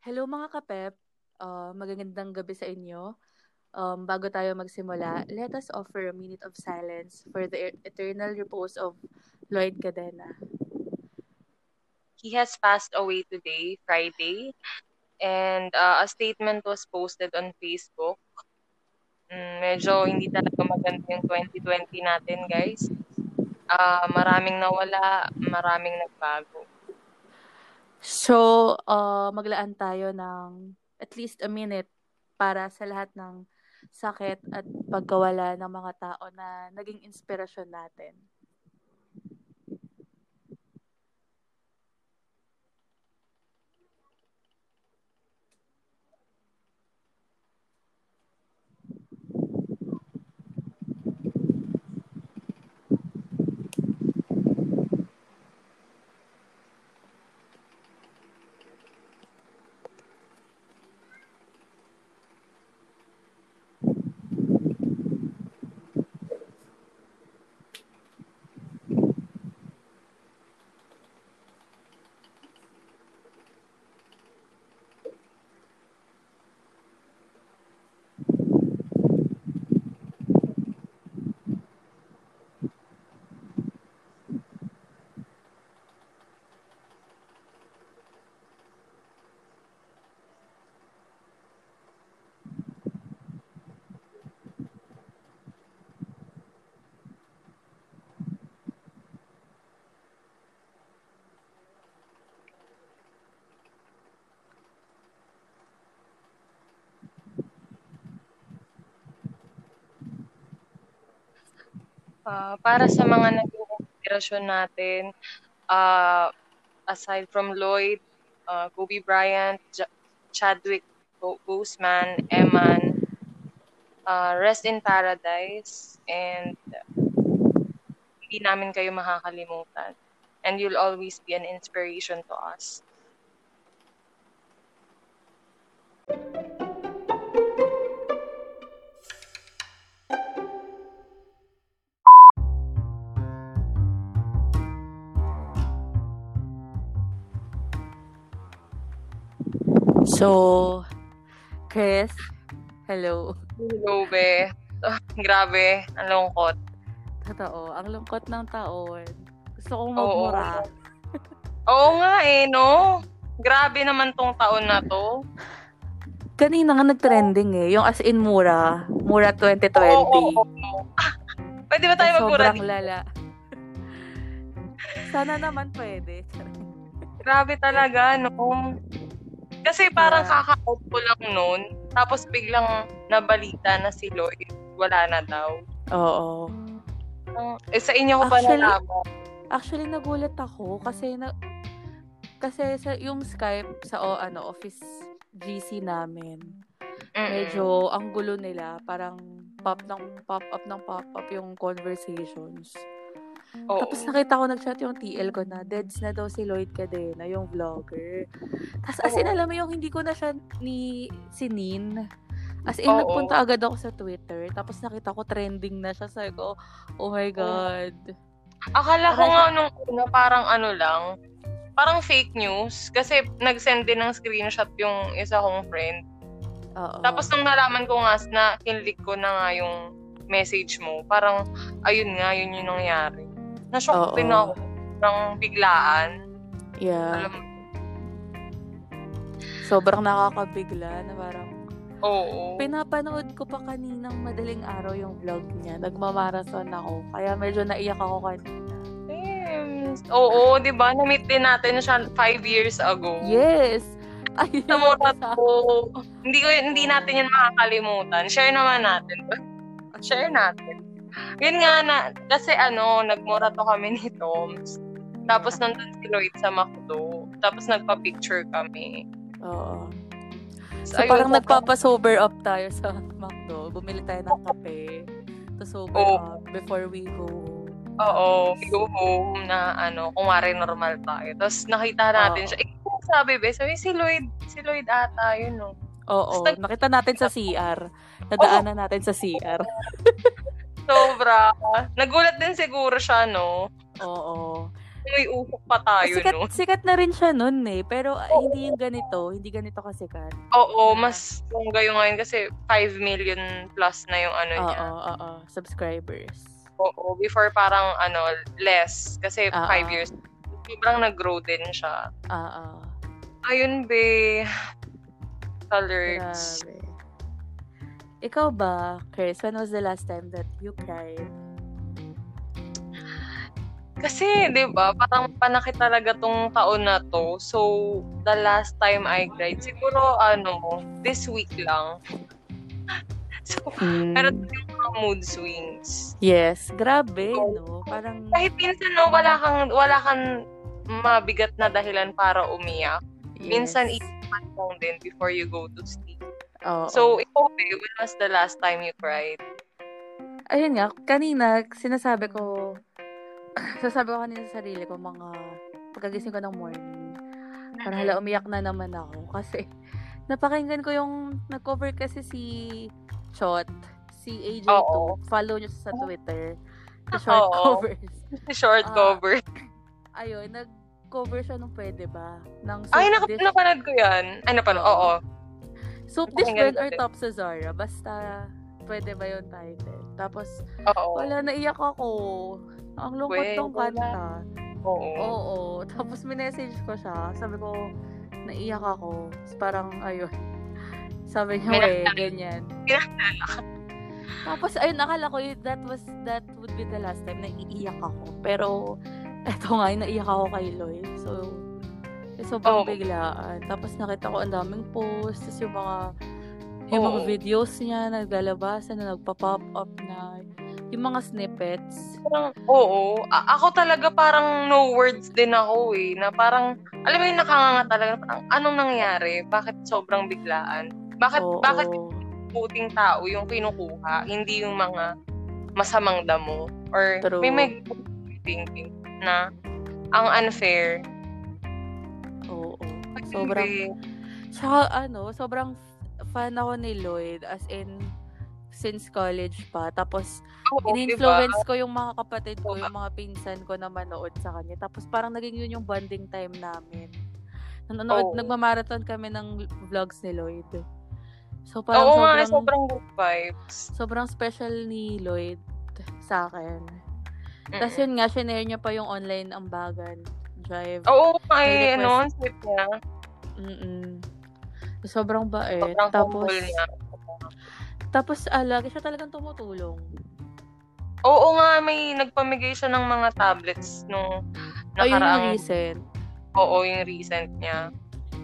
Hello mga kapep, uh, magagandang gabi sa inyo. Um, bago tayo magsimula, let us offer a minute of silence for the eternal repose of Lloyd Cadena. He has passed away today, Friday, and uh, a statement was posted on Facebook. Mm, medyo hindi talaga maganda yung 2020 natin, guys. Uh, maraming nawala, maraming nagbago. So, uh, maglaan tayo ng at least a minute para sa lahat ng sakit at pagkawala ng mga tao na naging inspirasyon natin. Uh, para sa mga naging inspirasyon natin, uh, aside from Lloyd, uh, Kobe Bryant, J- Chadwick Boseman, Eman, uh, rest in paradise, and hindi namin kayo makakalimutan. And you'll always be an inspiration to us. So, Chris, hello. Hello, be. Oh, grabe, ang lungkot. Totoo, ang lungkot ng taon. Gusto kong magmura. Oo. Oo nga eh, no? Grabe naman tong taon na to. Kanina nga nag-trending eh. Yung as in mura. Mura 2020. Oo, oo, oo. Pwede ba tayo magmura? Sobrang lala. Sana naman pwede. Grabe talaga, no? Kasi parang yeah. kaka-out ko lang noon. Tapos biglang nabalita na si Lloyd. Wala na daw. Oo. Uh, eh, sa inyo ko ba nalaman? Actually, nagulat ako kasi na, kasi sa yung Skype sa o ano office GC namin. Mm-mm. Medyo ang gulo nila, parang pop ng pop up ng pop up yung conversations. Oo. Tapos nakita ko nag-chat yung TL ko na deads na daw si Lloyd Cadena, yung vlogger. Tapos as in, alam mo yung hindi ko na siya ni si Nin. As in, Oo. nagpunta agad ako sa Twitter. Tapos nakita ko trending na siya. Sabi ko, oh my God. Akala ko nga nung una parang ano lang, parang fake news. Kasi nag-send din ng screenshot yung isa kong friend. Oo. Tapos nung nalaman ko nga na kinlik ko na nga yung message mo, parang ayun nga, yun yung nangyari. Na-shock din ako ng biglaan. Yeah. Alam Sobrang nakakabigla na parang Oo. Pinapanood ko pa kaninang madaling araw yung vlog niya. Nagmamarathon ako. Kaya medyo naiyak ako kanina. Damn. Oo, di ba? Na-meet din natin siya five years ago. Yes. Ay, ko. Hindi ko hindi natin yan makakalimutan. Share naman natin. Share natin. Yun nga na, kasi ano, nagmorato kami ni Toms. Tapos nandun si Lloyd sa McDo. Tapos nagpa-picture kami. Oo. So, so parang nagpapa-sober up tayo sa McDo. Bumili tayo ng kape to sober oh. up before we go Oo, we go home na ano, kumari normal tayo. Tapos nakita natin oh. siya. Eh, sabi be, sabi si Lloyd, si Lloyd ata, yun no. Oo, Tapos, nakita natin sa CR. Nadaanan oh. natin sa CR. Sobra. Nagulat din siguro siya, no? Oo. may usok pa tayo, sikat, no? Sikat na rin siya nun eh. Pero oh. hindi yung ganito. Hindi ganito kasikat. Oo, mas bongga yung ngayon kasi 5 million plus na yung ano oo, niya. Oo, oo, subscribers. Oo, before parang ano, less. Kasi 5 years. Sobrang nag-grow din siya. Oo. Ayun, be. Alerts. Grabe. Ikaw ba, Chris, when was the last time that you cried? Kasi, di ba, parang panakit talaga tong taon na to. So, the last time I cried, siguro, ano, this week lang. so, mm. pero yung mga mood swings. Yes, grabe, so, no? Parang... Kahit minsan, no, wala kang, wala kang mabigat na dahilan para umiyak. Yes. Minsan, isipan lang din before you go to sleep. Oh, so, oh. ikaw, when was the last time you cried? Ayun nga, kanina, sinasabi ko, sasabi ko kanina sa sarili ko, mga pagkagising ko ng morning, parang hala, umiyak na naman ako. Kasi, napakinggan ko yung, nag-cover kasi si Chot, si AJ2, Oo. follow nyo sa Twitter, the short Oo. covers. short uh, cover. Ayun, nag-cover siya nung pwede ba? Ng Ay, nak- dish. napanood ko yan. Ay, napanood, oo. Soup dish ba or top sa Zara? Basta, pwede ba yung title? Tapos, Oo. wala, naiyak ako. Ang lungkot Wait, tong kanta. Oo. Oo. Tapos minessage ko siya. Sabi ko, naiyak ako. Tapos parang, ayun. Sabi niya, eh, ganyan. Tapos, ayun, nakala ko, that was, that would be the last time na iiyak ako. Pero, eto nga, naiyak ako kay Lloyd. So, eh, sobrang oh. biglaan. Tapos, nakita ko ang daming posts. Tapos, yung mga, yung oh. mga videos niya, naglalabasan na nagpa-pop up na yung mga snippets. Parang, oo. A- ako talaga parang no words din ako eh. Na parang, alam mo yung nakanganga talaga. Parang, anong nangyari? Bakit sobrang biglaan? Bakit, oo. bakit puting tao yung kinukuha? Hindi yung mga masamang damo? Or True. may may thinking na ang unfair. Sobrang, Tsaka ano, sobrang fan ako ni Lloyd as in since college pa. Tapos, oh, in-influence diba? ko yung mga kapatid ko, yung mga pinsan ko na manood sa kanya. Tapos, parang naging yun yung bonding time namin. Nanonood, oh. nagmamarathon kami ng vlogs ni Lloyd. So, parang Oo sobrang, nga, sobrang good vibes. Sobrang special ni Lloyd sa akin. Mm-mm. Tapos yun nga, shinare niya pa yung online ambagan drive. Oo, ay, ano, sweet niya. Mm-mm. Sobrang bait. Sobrang Tapos, niya. Tapos, ah, lagi siya talagang tumutulong. Oo nga, may nagpamigay siya ng mga tablets nung nakaraang... Oh, yung recent. Oo, yung recent niya.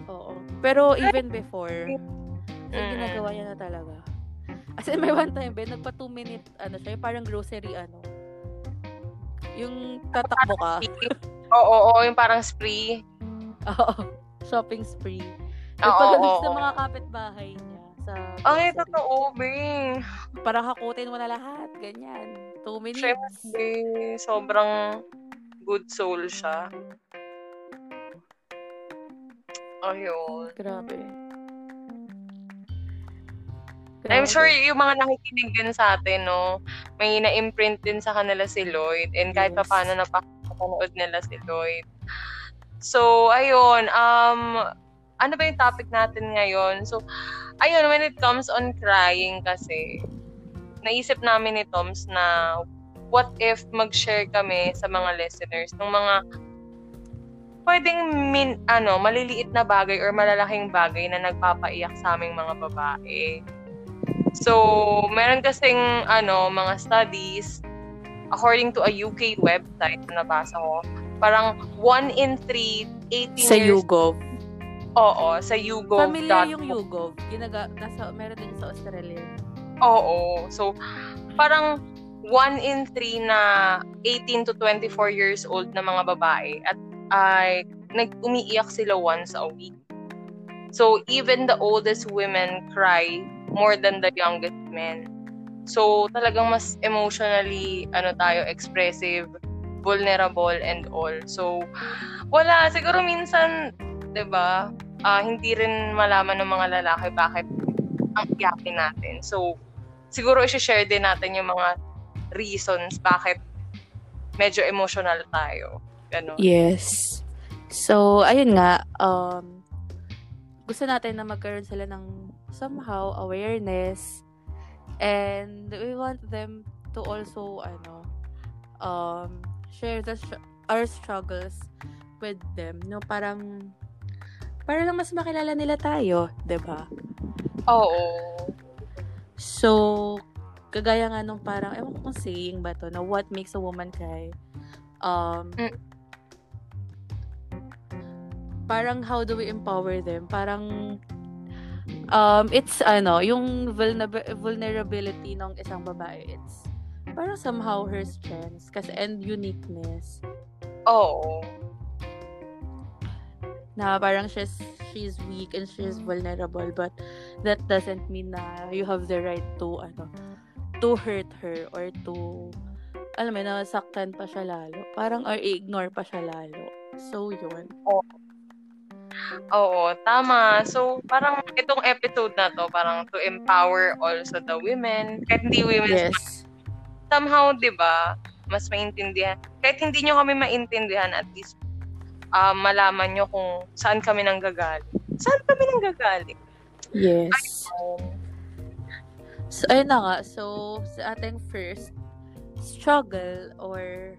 Oo. Pero even before, mm. ginagawa niya na talaga. As in, may one time, Ben, nagpa 2 minute, ano siya, yung parang grocery, ano. Yung tatakbo ka. oo, oo, yung parang spree. Oo, shopping spree. Nagpalabas sa mga kapitbahay niya sa Ay, totoo, Bing. Para hakutin mo na lahat. Ganyan. Two minutes. Siyempre, sobrang good soul siya. Ayun. Grabe. Grabe. I'm sure yung mga nakikinig din sa atin, no, may na-imprint din sa kanila si Lloyd and kahit yes. pa paano napapanood nila si Lloyd. So, ayun, um, ano ba yung topic natin ngayon? So, ayun, when it comes on crying kasi, naisip namin ni Toms na what if mag-share kami sa mga listeners ng mga pwedeng min, ano, maliliit na bagay or malalaking bagay na nagpapaiyak sa aming mga babae. So, meron kasing ano, mga studies according to a UK website na nabasa ko, parang 1 in 3 18 sa years YouGov Oo, sa YouGov. Familiar yung YouGov. Ginaga, nasa, meron din sa Australia. Oo. So, parang 1 in 3 na 18 to 24 years old na mga babae at ay nag-umiiyak sila once a week. So, even the oldest women cry more than the youngest men. So, talagang mas emotionally, ano tayo, expressive, vulnerable, and all. So, wala. Siguro minsan, 'di ba? uh, hindi rin malaman ng mga lalaki bakit ang iyakin natin. So, siguro i-share din natin yung mga reasons bakit medyo emotional tayo. Ganun. Yes. So, ayun nga, um, gusto natin na magkaroon sila ng somehow awareness and we want them to also, ano, um, share the our struggles with them, no? Parang, para lang mas makilala nila tayo, 'di ba? Oo. So, kagaya nga nung parang, ewan ko kung saying ba to, na what makes a woman cry. Um, mm. Parang how do we empower them? Parang, um, it's ano, yung vulner- vulnerability ng isang babae, it's parang somehow her strengths kasi and uniqueness. Oo. Na parang she's, she's weak and she's vulnerable but that doesn't mean na you have the right to, ano, to hurt her or to, alam mo, nasaktan pa siya lalo. Parang or ignore pa siya lalo. So, yun. Oo. Oo, tama. So, parang itong episode na to, parang to empower also the women. Kahit hindi women, yes. Somehow, di ba, mas maintindihan. Kahit hindi nyo kami maintindihan, at least um, malaman nyo kung saan kami nang nanggagaling. Saan kami nang nanggagaling? Yes. So, ayun na nga. So, sa ating first struggle or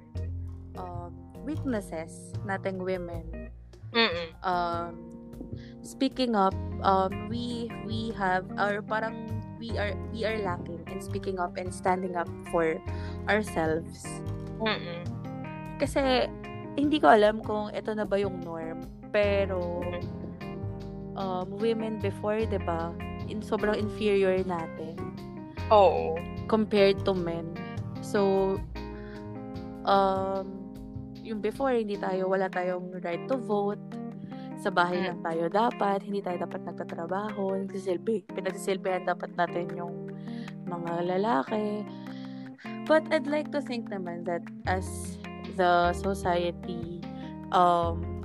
um, weaknesses nating women. Mm-mm. Um, speaking up, um, we we have or parang we are we are lacking in speaking up and standing up for ourselves. Mm-mm. Kasi hindi ko alam kung ito na ba yung norm, pero um, women before, 'di ba, in sobrang inferior natin. Oo. Compared to men. So um yung before hindi tayo wala tayong right to vote. Sa bahay mm. lang tayo dapat, hindi tayo dapat nagtatrabaho, nagsisilbi, pinagsisilbihan dapat natin yung mga lalaki. But I'd like to think naman that as the society um,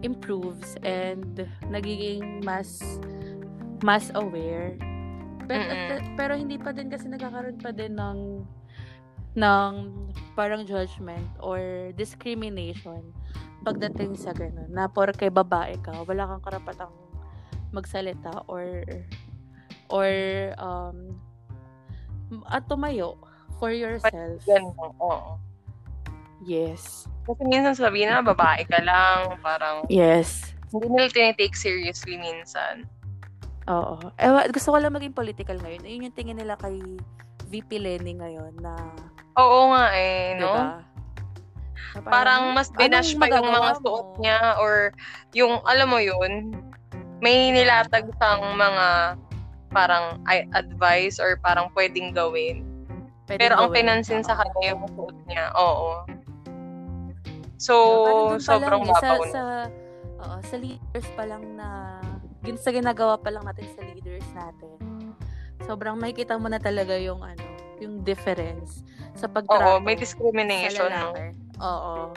improves and nagiging mas mas aware pero, pero hindi pa din kasi nagkakaroon pa din ng ng parang judgment or discrimination pagdating sa ganun na porke babae ka wala kang karapatang magsalita or or um at tumayo for yourself. Ganun, oo. Yes. Kasi minsan sabihin na, babae ka lang, parang... Yes. Hindi nila tinitake seriously minsan. Oo. Eh, gusto ko lang maging political ngayon. Ayun yung tingin nila kay VP Lenny ngayon na... Oo nga eh, no? Parang, parang mas binash pa yung mga mo? suot niya or yung, alam mo yun, may nilatag sang mga parang advice or parang pwedeng gawin Pwede Pero ang pinansin sa kanya yung suot niya. Oo. So, sobrang lang, sa, sa, uh, sa leaders pa lang na sa ginagawa pa lang natin sa leaders natin. Sobrang makikita mo na talaga yung ano, yung difference sa pagtrato. Oo, may discrimination, no? Oo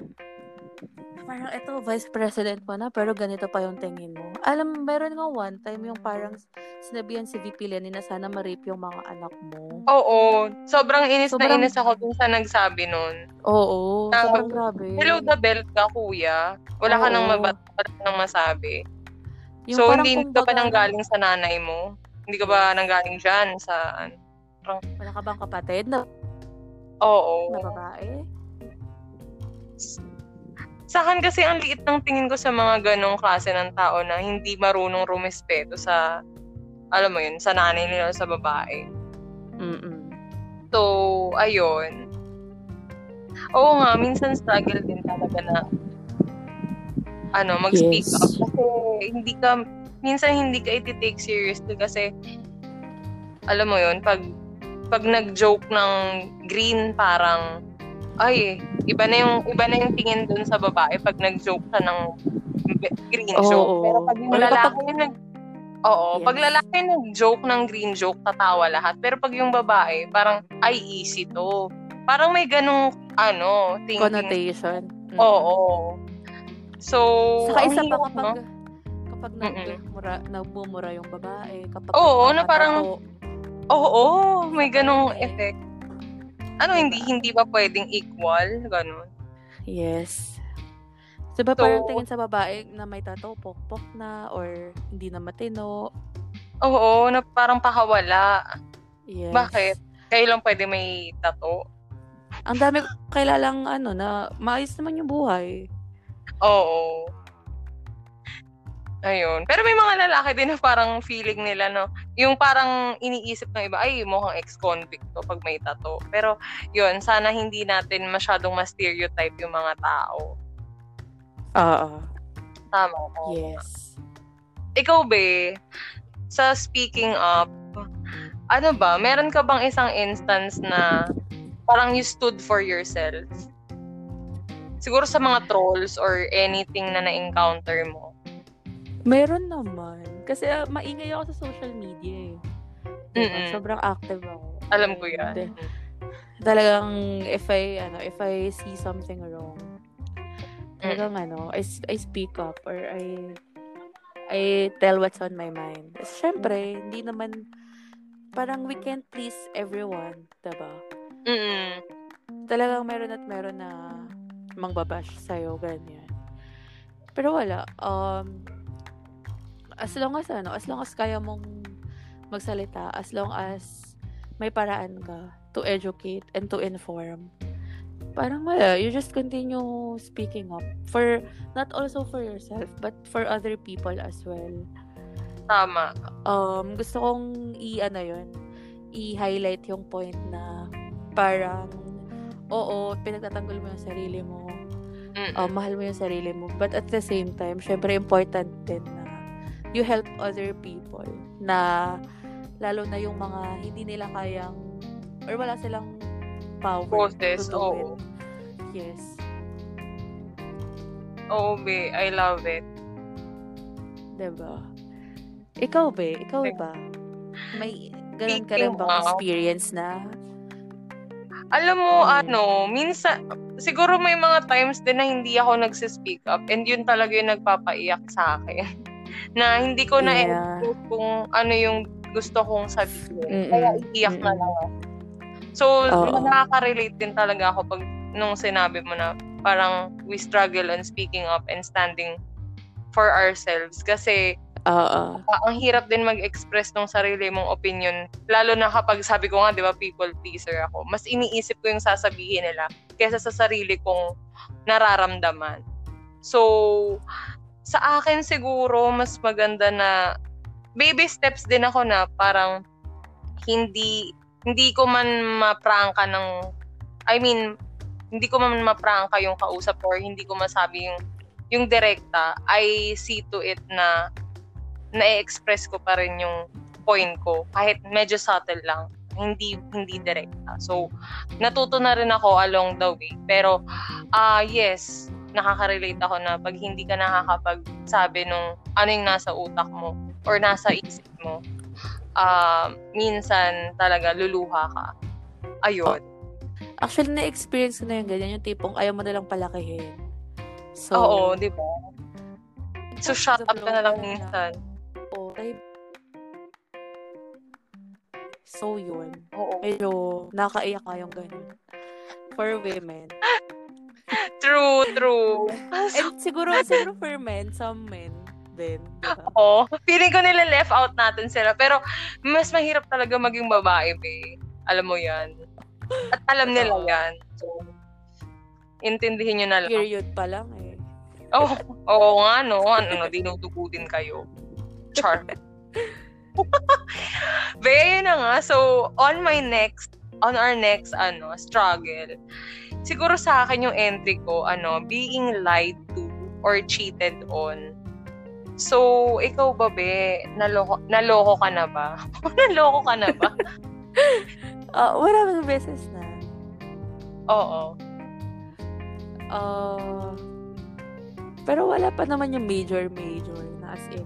parang ito, vice president mo na, pero ganito pa yung tingin mo. Alam, meron nga one time yung parang sinabihan si VP Lenny na sana ma-rape yung mga anak mo. Oo. Sobrang inis sobrang... na inis ako dun sa nagsabi nun. Oo. Na, sobrang grabe. Hello the belt ka, kuya. Wala Oo. ka nang mabat, wala ka nang masabi. Yung so, hindi ka pa nanggaling sa nanay mo? Hindi ka ba nanggaling dyan sa... Parang... Wala ka bang kapatid na... Oo. Na babae? Sa akin kasi ang liit ng tingin ko sa mga ganong klase ng tao na hindi marunong rumespeto sa, alam mo yun, sa nanay nila sa babae. Mm-mm. So, ayun. Oo nga, minsan struggle din talaga na ano, mag-speak yes. up. Kasi hindi ka, minsan hindi ka iti-take seriously kasi alam mo yun, pag pag nag-joke ng green parang ay, iba na yung iba na yung tingin dun sa babae pag nag-joke ka ng green oh, joke. Pero pag yung lalaki yung nag Oo, yes. pag lalaki nag-joke ng green joke, tatawa lahat. Pero pag yung babae, parang, ay, easy to. Parang may ganong, ano, thinking. Connotation. Mm-hmm. Oo. So, Saka isa pa kapag, no? kapag nagmumura, nagbumura yung babae, kapag Oo, na parang, oo, oh, may ganong effect ano, hindi hindi ba pwedeng equal? Ganun. Yes. Diba so, parang tingin sa babae na may tato, pokpok na, or hindi na matino. Oo, na parang pakawala. Yes. Bakit? Kayo lang pwede may tato? Ang dami kailalang ano na maayos naman yung buhay. Oo. Ayun. Pero may mga lalaki din na parang feeling nila, no? Yung parang iniisip ng iba, ay, mukhang ex-convict to pag may tato. Pero, yun, sana hindi natin masyadong ma-stereotype yung mga tao. Oo. Tama ko. Yes. Ikaw, be, sa speaking up, ano ba, meron ka bang isang instance na parang you stood for yourself? Siguro sa mga trolls or anything na na-encounter mo Meron naman. Kasi uh, maingay ako sa social media eh. Diba? Sobrang active ako. Alam ko yan. And, talagang if I, ano, if I see something wrong, talagang mm. ano, I, I speak up or I I tell what's on my mind. Siyempre, hindi naman parang we can't please everyone, diba? Mm. Talagang meron at meron na mangbabash sa'yo, ganyan. Pero wala. Um, as long as ano, as long as kaya mong magsalita, as long as may paraan ka to educate and to inform. Parang wala, you just continue speaking up for not also for yourself but for other people as well. Tama. Um gusto kong i ano 'yon, i-highlight yung point na parang oo, pinagtatanggol mo yung sarili mo. Uh, mahal mo yung sarili mo. But at the same time, syempre important din na you help other people na lalo na yung mga hindi nila kayang or wala silang power process to do oh. it. Yes. Oh, be, I love it. 'Di ba? Ikaw be, ikaw ba? May ganun ka rin bang experience na alam mo, hmm. ano, minsan, siguro may mga times din na hindi ako nagsispeak up and yun talaga yung nagpapaiyak sa akin. na hindi ko na yeah. kung ano yung gusto kong sabihin. Mm-mm. Kaya iiyak Mm-mm. na lang ako. So, Oo. nakaka-relate din talaga ako pag nung sinabi mo na parang we struggle on speaking up and standing for ourselves. Kasi, Oo. Uh, ang hirap din mag-express ng sarili mong opinion. Lalo na kapag sabi ko nga, di ba, people pleaser ako. Mas iniisip ko yung sasabihin nila kaysa sa sarili kong nararamdaman. So, sa akin siguro mas maganda na baby steps din ako na parang hindi hindi ko man maprangka ng I mean hindi ko man maprangka yung kausap or hindi ko masabi yung yung direkta I see to it na na-express ko pa rin yung point ko. Kahit medyo subtle lang hindi hindi direkta. So natuto na rin ako along the way. Pero ah uh, yes nakaka-relate ako na pag hindi ka nakakapagsabi nung ano yung nasa utak mo or nasa isip mo, uh, minsan talaga luluha ka. Ayun. Actually, na-experience ko na yung ganyan, yung tipong ayaw mo na lang palakihin. So, Oo, di ba? So, shut up ka na lang minsan. Oo. Oh, so, yun. Oo. Medyo nakaiyak ka yung ganyan. For women. True, true. And siguro, siguro for men, some men din. Oo. Feeling ko nila left out natin sila. Pero, mas mahirap talaga maging babae, be. Alam mo yan. At alam nila yan. So, intindihin nyo na lang. Period pa lang eh. Oo, oh, oo nga, no. Ano, no, dinudugo din kayo. Char. Be, yun na nga. So, on my next, on our next, ano, struggle, siguro sa akin yung entry ko, ano, being lied to or cheated on. So, ikaw ba, be, naloko, naloko ka na ba? naloko ka na ba? uh, maraming beses na. Oo. Uh, pero wala pa naman yung major-major na as in.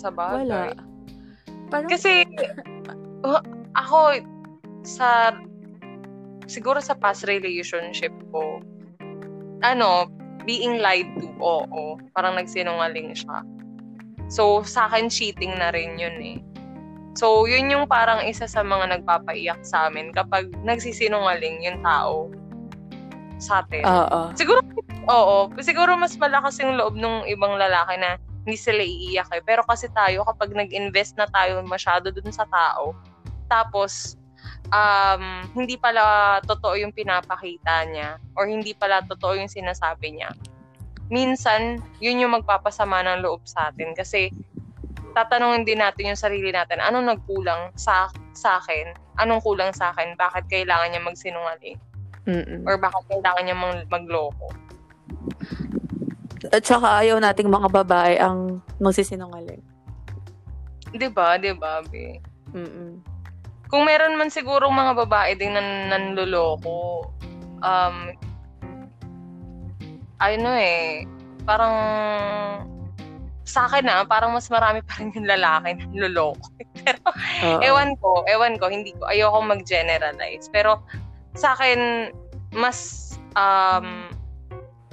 Sa bagay. Wala. Parang, Kasi, uh, ako, sa siguro sa past relationship ko, ano, being lied to, oo. Parang nagsinungaling siya. So, sa akin, cheating na rin yun eh. So, yun yung parang isa sa mga nagpapaiyak sa amin kapag nagsisinungaling yung tao. sa atin. Oo. Siguro, oo. Siguro mas malakas yung loob ng ibang lalaki na hindi sila iiyak eh. Pero kasi tayo, kapag nag-invest na tayo masyado dun sa tao, tapos, um, hindi pala totoo yung pinapakita niya or hindi pala totoo yung sinasabi niya. Minsan, yun yung magpapasama ng loob sa atin kasi tatanungin din natin yung sarili natin, anong nagkulang sa, sa akin? Anong kulang sa akin? Bakit kailangan niya magsinungaling? Mm-mm. Or bakit kailangan niya mag- magloko? At saka ayaw nating mga babae ang magsisinungaling. 'Di ba? 'Di ba, be? Mm-mm. Kung meron man siguro mga babae din nan nanloloko, um, ano eh, parang sa akin na, parang mas marami pa rin yung lalaki na loloko. Pero, Oo. ewan ko, ewan ko, hindi ko, ayoko mag-generalize. Pero, sa akin, mas, um,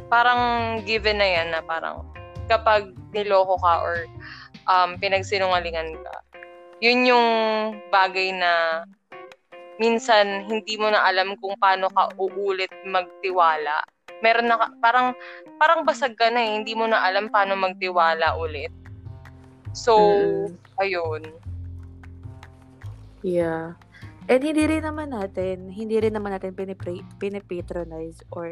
parang given na yan na parang, kapag niloko ka or um, pinagsinungalingan ka, yun yung bagay na minsan hindi mo na alam kung paano ka uulit magtiwala. Meron na parang parang basag ka na eh, hindi mo na alam paano magtiwala ulit. So, Mm. ayun. Yeah. And hindi rin naman natin, hindi rin naman natin pinipra- pinipatronize or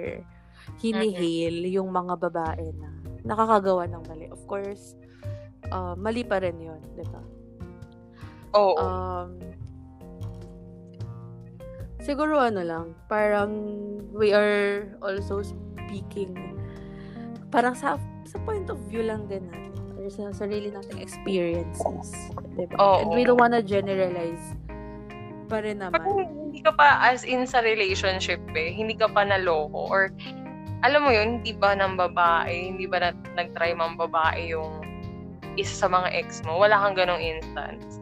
hinihil yung mga babae na nakakagawa ng mali. Of course, uh, mali pa rin yun, di ba? Oo. Um, siguro ano lang, parang we are also speaking parang sa sa point of view lang din natin or sa sarili nating experiences. Diba? Oo. And we don't wanna generalize pa rin Pag naman. hindi ka pa as in sa relationship eh, hindi ka pa naloko or alam mo yun, hindi ba ng babae, hindi ba na, nag-try mang babae yung isa sa mga ex mo? Wala kang ganong instance.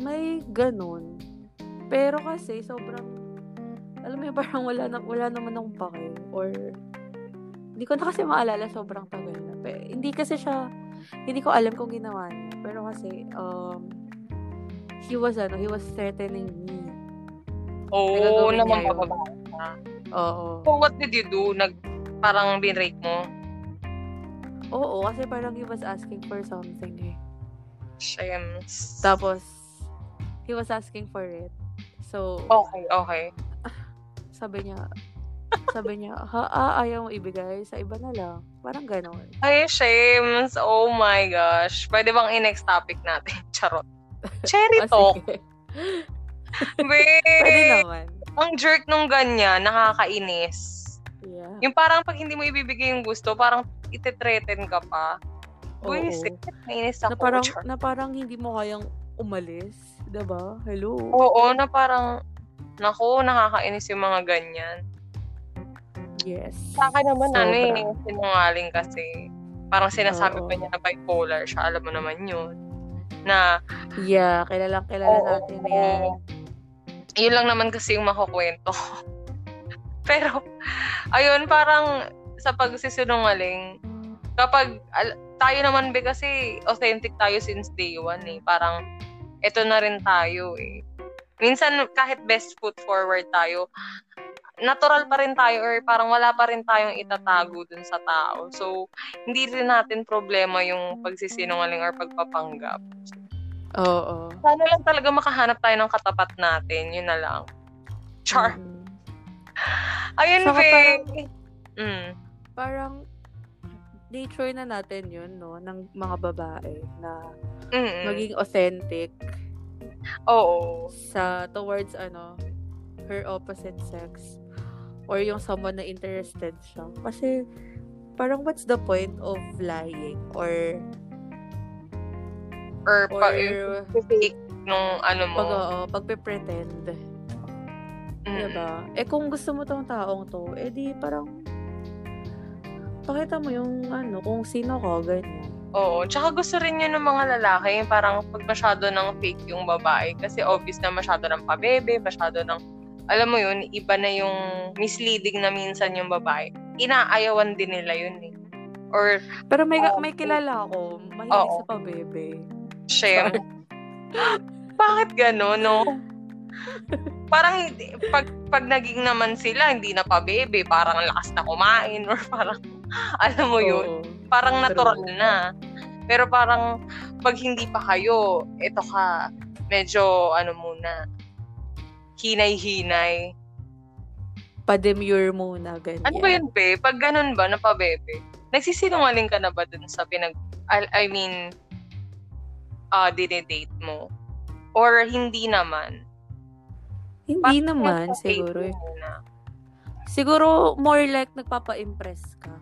May ganun. Pero kasi sobrang alam mo yun, parang wala, na, wala naman akong pake or hindi ko na kasi maalala sobrang tagal na. Pero, hindi kasi siya hindi ko alam kung ginawa niya. Pero kasi um he was ano, he was threatening me. Oo, Nagagawin naman pa ka. Oo. So, what did you do? Nag, parang binrake mo? Oo, kasi parang he was asking for something eh. Shems. Tapos he was asking for it. So, Okay, okay. sabi niya, sabi niya, ha, ah, ayaw mo ibigay, sa iba na lang. Parang ganon. Ay, Shems. Oh my gosh. Pwede bang i-next topic natin? Charot. Cherry Ah, talk. sige. Be, Pwede naman. ang jerk nung ganyan, nakakainis. Yeah. Yung parang pag hindi mo ibibigay yung gusto, parang ite-threaten ka pa. Buisit. Nainis ako. Na parang, Char. na parang hindi mo kayang umalis. Diba? Hello? Oo, na parang, naku, nakakainis yung mga ganyan. Yes. Sa akin naman, ano Sobra. eh, sinungaling kasi. Parang sinasabi Oo. pa niya na bipolar siya. Alam mo naman yun. Na, Yeah, kilalang kilala Oo, natin yan. yun lang naman kasi yung makukwento. Pero, ayun, parang sa pagsisinungaling, kapag, al- tayo naman be kasi authentic tayo since day one eh. Parang, eto na rin tayo eh. Minsan, kahit best foot forward tayo, natural pa rin tayo or parang wala pa rin tayong itatago dun sa tao. So, hindi rin natin problema yung pagsisinungaling or pagpapanggap. Oo. Sana lang talaga makahanap tayo ng katapat natin. Yun na lang. Char. Mhm. Ayun, Saka Fe. parang- Mm. Parang, nature na natin yun, no? Ng mga babae na Mm-mm. maging authentic Oo. sa towards ano her opposite sex or yung someone na interested siya kasi parang what's the point of lying or Or, or pa, fake nung ano mo. pag oo, pagpe-pretend Mm. diba eh kung gusto mo tong taong to eh di parang pakita mo yung ano kung sino ka ganyan Oo. Tsaka gusto rin yun ng mga lalaki, yung parang pag masyado ng fake yung babae. Kasi obvious na masyado ng pabebe, masyado ng, alam mo yun, iba na yung misleading na minsan yung babae. Inaayawan din nila yun eh. Or, pero may Oo. may kilala ako mahilig Oo. sa pabebe shem. Bakit gano'n, no? parang pag, pag naging naman sila, hindi na pa bebe, parang lakas na kumain or parang, alam mo yun, parang natural na. Pero parang, pag hindi pa kayo, ito ka, medyo, ano muna, hinay-hinay. Pa-demure muna, ganyan. Ano ba yun, be? Pag ganun ba, napabebe, nagsisinungaling ka na ba dun sa pinag, I, I mean, uh, dinedate mo? Or hindi naman? Hindi Bakit naman, siguro. Muna? Siguro, more like nagpapa-impress ka.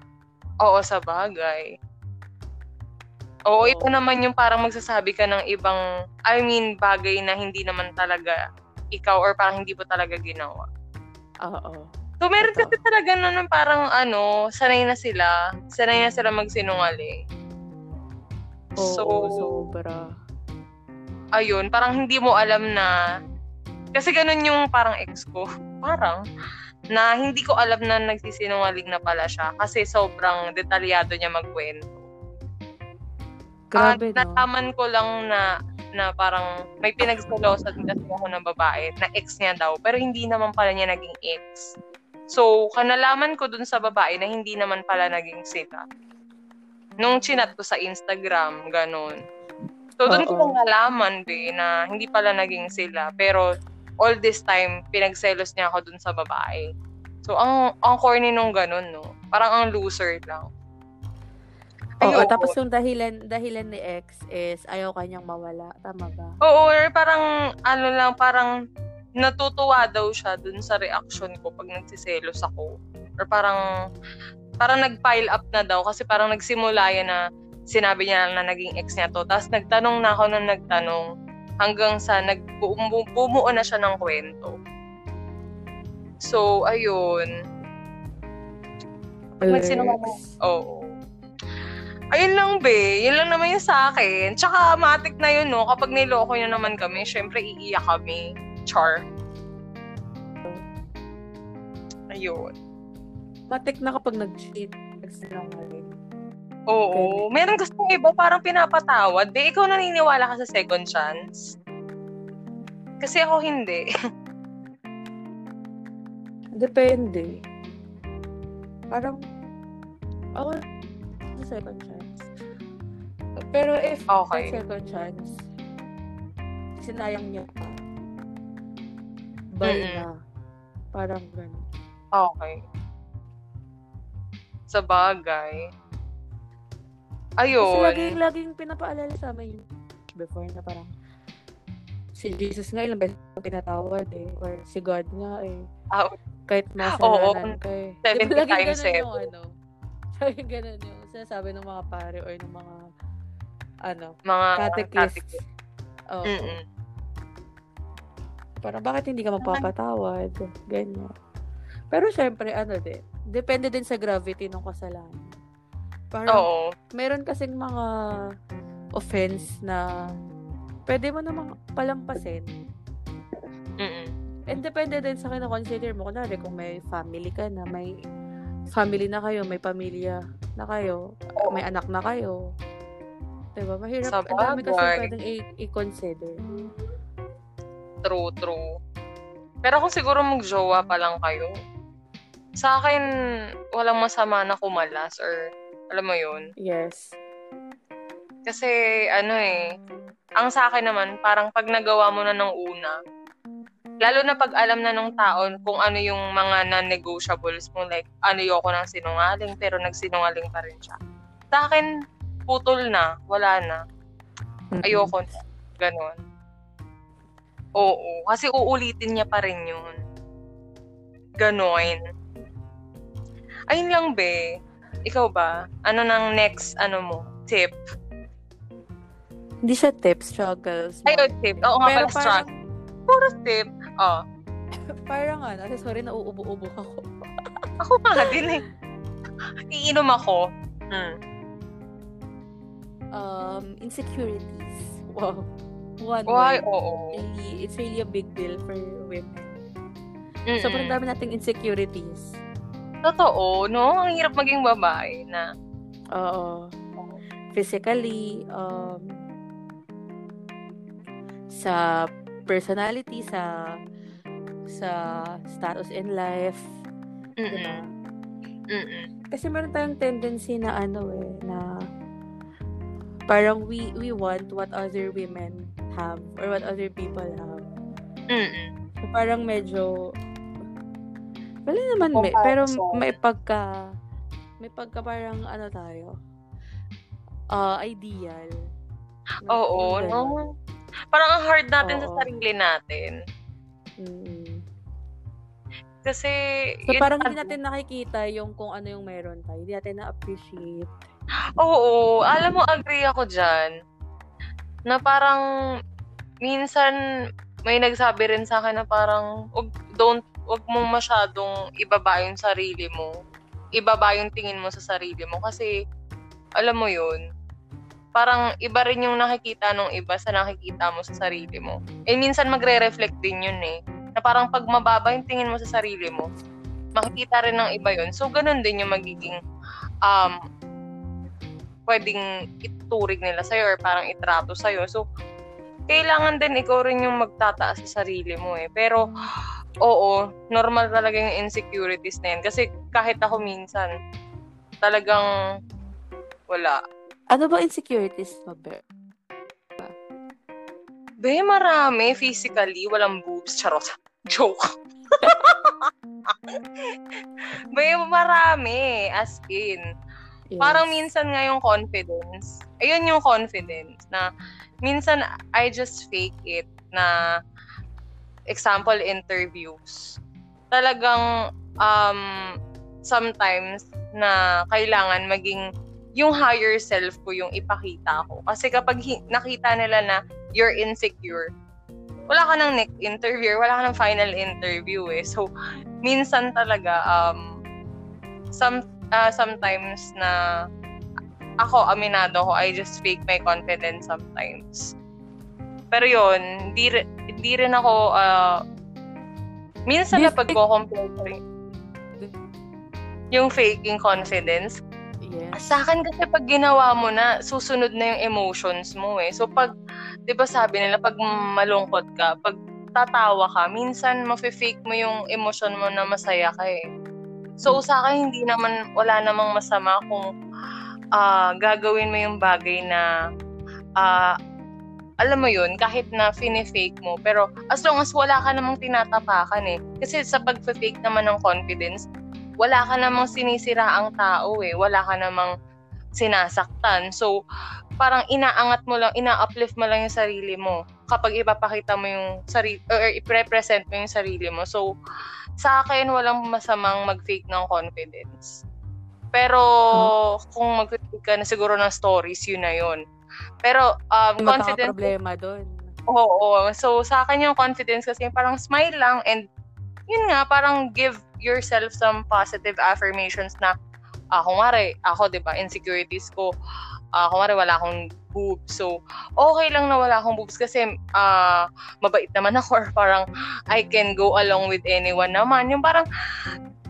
Oo, sa bagay. Oo, Oo, ito naman yung parang magsasabi ka ng ibang, I mean, bagay na hindi naman talaga ikaw or parang hindi mo talaga ginawa. Oo. So, meron Ito. kasi talaga na parang ano, sanay na sila. Sanay na sila magsinungaling. Oo, so, sobra. Ayun, parang hindi mo alam na kasi ganun yung parang ex ko. Parang na hindi ko alam na nagsisinungaling na pala siya kasi sobrang detalyado niya magkwento. Grabe, At no? nalaman ko lang na na parang may pinagsalosan kasi ako ng babae na ex niya daw pero hindi naman pala niya naging ex. So, kanalaman ko dun sa babae na hindi naman pala naging sila. Nung chinat ko sa Instagram, ganun. So, dun ko nalaman, be, na hindi pala naging sila. Pero, all this time, pinagselos niya ako dun sa babae. So, ang, ang corny nung ganun, no? Parang ang loser lang. Oo, Ayoko. tapos yung dahilan dahilan ni ex is ayaw kanyang mawala. Tama ba? Oo, or parang ano lang, parang natutuwa daw siya dun sa reaction ko pag nagsiselos ako. Or parang parang nag-pile up na daw kasi parang nagsimula yan na sinabi niya na naging ex niya to. Tapos nagtanong na ako nung nagtanong hanggang sa nag bumuo na siya ng kwento. So, ayun. Pag nagsinungaling, oo. Oh, Ayun lang, be. Yun lang naman yung sa akin. Tsaka, matik na yun, no? Kapag niloko nyo naman kami, syempre, iiyak kami. Char. Ayun. Matik na kapag nag-cheat. Nagsinungaling. Oo. Okay. Meron kasi iba parang pinapatawad. Be, ikaw naniniwala ka sa second chance? Kasi ako hindi. Depende. Parang, ako, second chance. Pero if okay. second chance, sinayang niya pa, bye mm-hmm. na. Parang gano'n. Okay. Sa bagay. Ayun. Kasi laging, laging pinapaalala sa amin before na parang si Jesus nga ilang beses pinatawad eh. Or si God nga eh. Oh. Kahit masalanan ka eh. 70 diba, times 7. Yung, ano, laging ganun yung sinasabi ng mga pare or ng mga ano, mga catechist. Oo. Oh, Parang bakit hindi ka magpapatawad? Ganyan. Pero syempre, ano din, depende din sa gravity ng kasalanan. Parang, Oo. meron kasing mga offense na pwede mo namang palampasin. Mm-mm. And depende din sa kina-consider mo. Kunwari, kung may family ka na, may family na kayo, may pamilya na kayo, may anak na kayo. Diba? Mahirap. Sa Ang dami kasi pwedeng i- i-consider. True, true. Pero kung siguro mag-jowa pa lang kayo, sa akin, walang masama na kumalas or alam mo yun? Yes. Kasi, ano eh, ang sa akin naman, parang pag nagawa mo na ng una, lalo na pag alam na ng taon kung ano yung mga non-negotiables mo, like, ano ayoko ng sinungaling, pero nagsinungaling pa rin siya. Sa akin, putol na, wala na. Ayoko na. Ganon. Oo, kasi uulitin niya pa rin yun. Ganon. Ayun lang, be. Ikaw ba? Ano nang next, ano mo, tip? Hindi siya tip, struggles. Ay, oh, tip. Oo nga pala, struggle. Puro tip. Oh. parang ano, sorry, nauubo-ubo ako. ako pa din eh. Iinom ako. Hmm. Um, insecurities. Wow. One Why? Oo. Really, it's really a big deal for women. Mm-mm. Sobrang dami nating insecurities. Totoo, no? Ang hirap maging babae na. Oo. Physically, um, sa personality, sa sa status in life. Mm-mm. Diba? Mm-mm. Kasi meron tayong tendency na ano eh, na parang we we want what other women have or what other people have. Mm-mm. So, parang medyo wala naman may, pero may pagka may pagka parang ano tayo uh, ideal. Oo, no? Parang ang hard natin Oo. sa sarili natin. Mm. Kasi, so parang hindi natin nakikita yung kung ano yung meron tayo. Hindi natin na-appreciate. Oo, alam mo, agree ako dyan. Na parang, minsan, may nagsabi rin sa akin na parang, don't, wag mo masyadong ibaba yung sarili mo. Ibaba yung tingin mo sa sarili mo. Kasi, alam mo yun, parang iba rin yung nakikita ng iba sa nakikita mo sa sarili mo. Eh, minsan magre-reflect din yun eh na parang pag mababa yung tingin mo sa sarili mo, makikita rin ng iba yon So, ganun din yung magiging um, pwedeng ituring nila sa'yo or parang itrato sa'yo. So, kailangan din ikaw rin yung magtataas sa sarili mo eh. Pero, oo, normal talaga yung insecurities na yun. Kasi kahit ako minsan, talagang wala. Ano ba insecurities mo, Ber? Be, marami. Physically, walang boobs. Charot. Joke. May marami, as in. Yes. Parang minsan nga yung confidence. Ayun yung confidence na minsan I just fake it na example interviews. Talagang um sometimes na kailangan maging yung higher self ko yung ipakita ko. Kasi kapag hi- nakita nila na you're insecure, wala ka ng next interview, wala ka ng final interview eh. So, minsan talaga, um, some, uh, sometimes na ako, aminado ko, I just fake my confidence sometimes. Pero yun, hindi, hindi rin ako, uh, minsan na pag-compare ko yung faking confidence, Yes. Sa akin kasi pag ginawa mo na, susunod na yung emotions mo eh. So pag 'di ba sabi nila pag malungkot ka, pag tatawa ka, minsan mafe-fake mo yung emosyon mo na masaya ka eh. So sa akin hindi naman wala namang masama kung uh, gagawin mo yung bagay na uh, alam mo yun, kahit na fine-fake mo, pero as long as wala ka namang tinatapakan eh. Kasi sa pag-fake naman ng confidence, wala ka namang sinisira ang tao eh. Wala ka namang sinasaktan. So, parang inaangat mo lang, ina-uplift mo lang yung sarili mo kapag ipapakita mo yung sarili, or i-represent mo yung sarili mo. So, sa akin, walang masamang mag-fake ng confidence. Pero, uh-huh. kung mag-fake ka na siguro ng stories, yun na yun. Pero, um, confidence... problema doon. Oo, oo. So, sa akin yung confidence kasi parang smile lang and yun nga, parang give yourself some positive affirmations na, ah, kumari, ako, di ba, insecurities ko, uh, kumari wala akong boobs. So, okay lang na wala akong boobs kasi uh, mabait naman ako or parang I can go along with anyone naman. Yung parang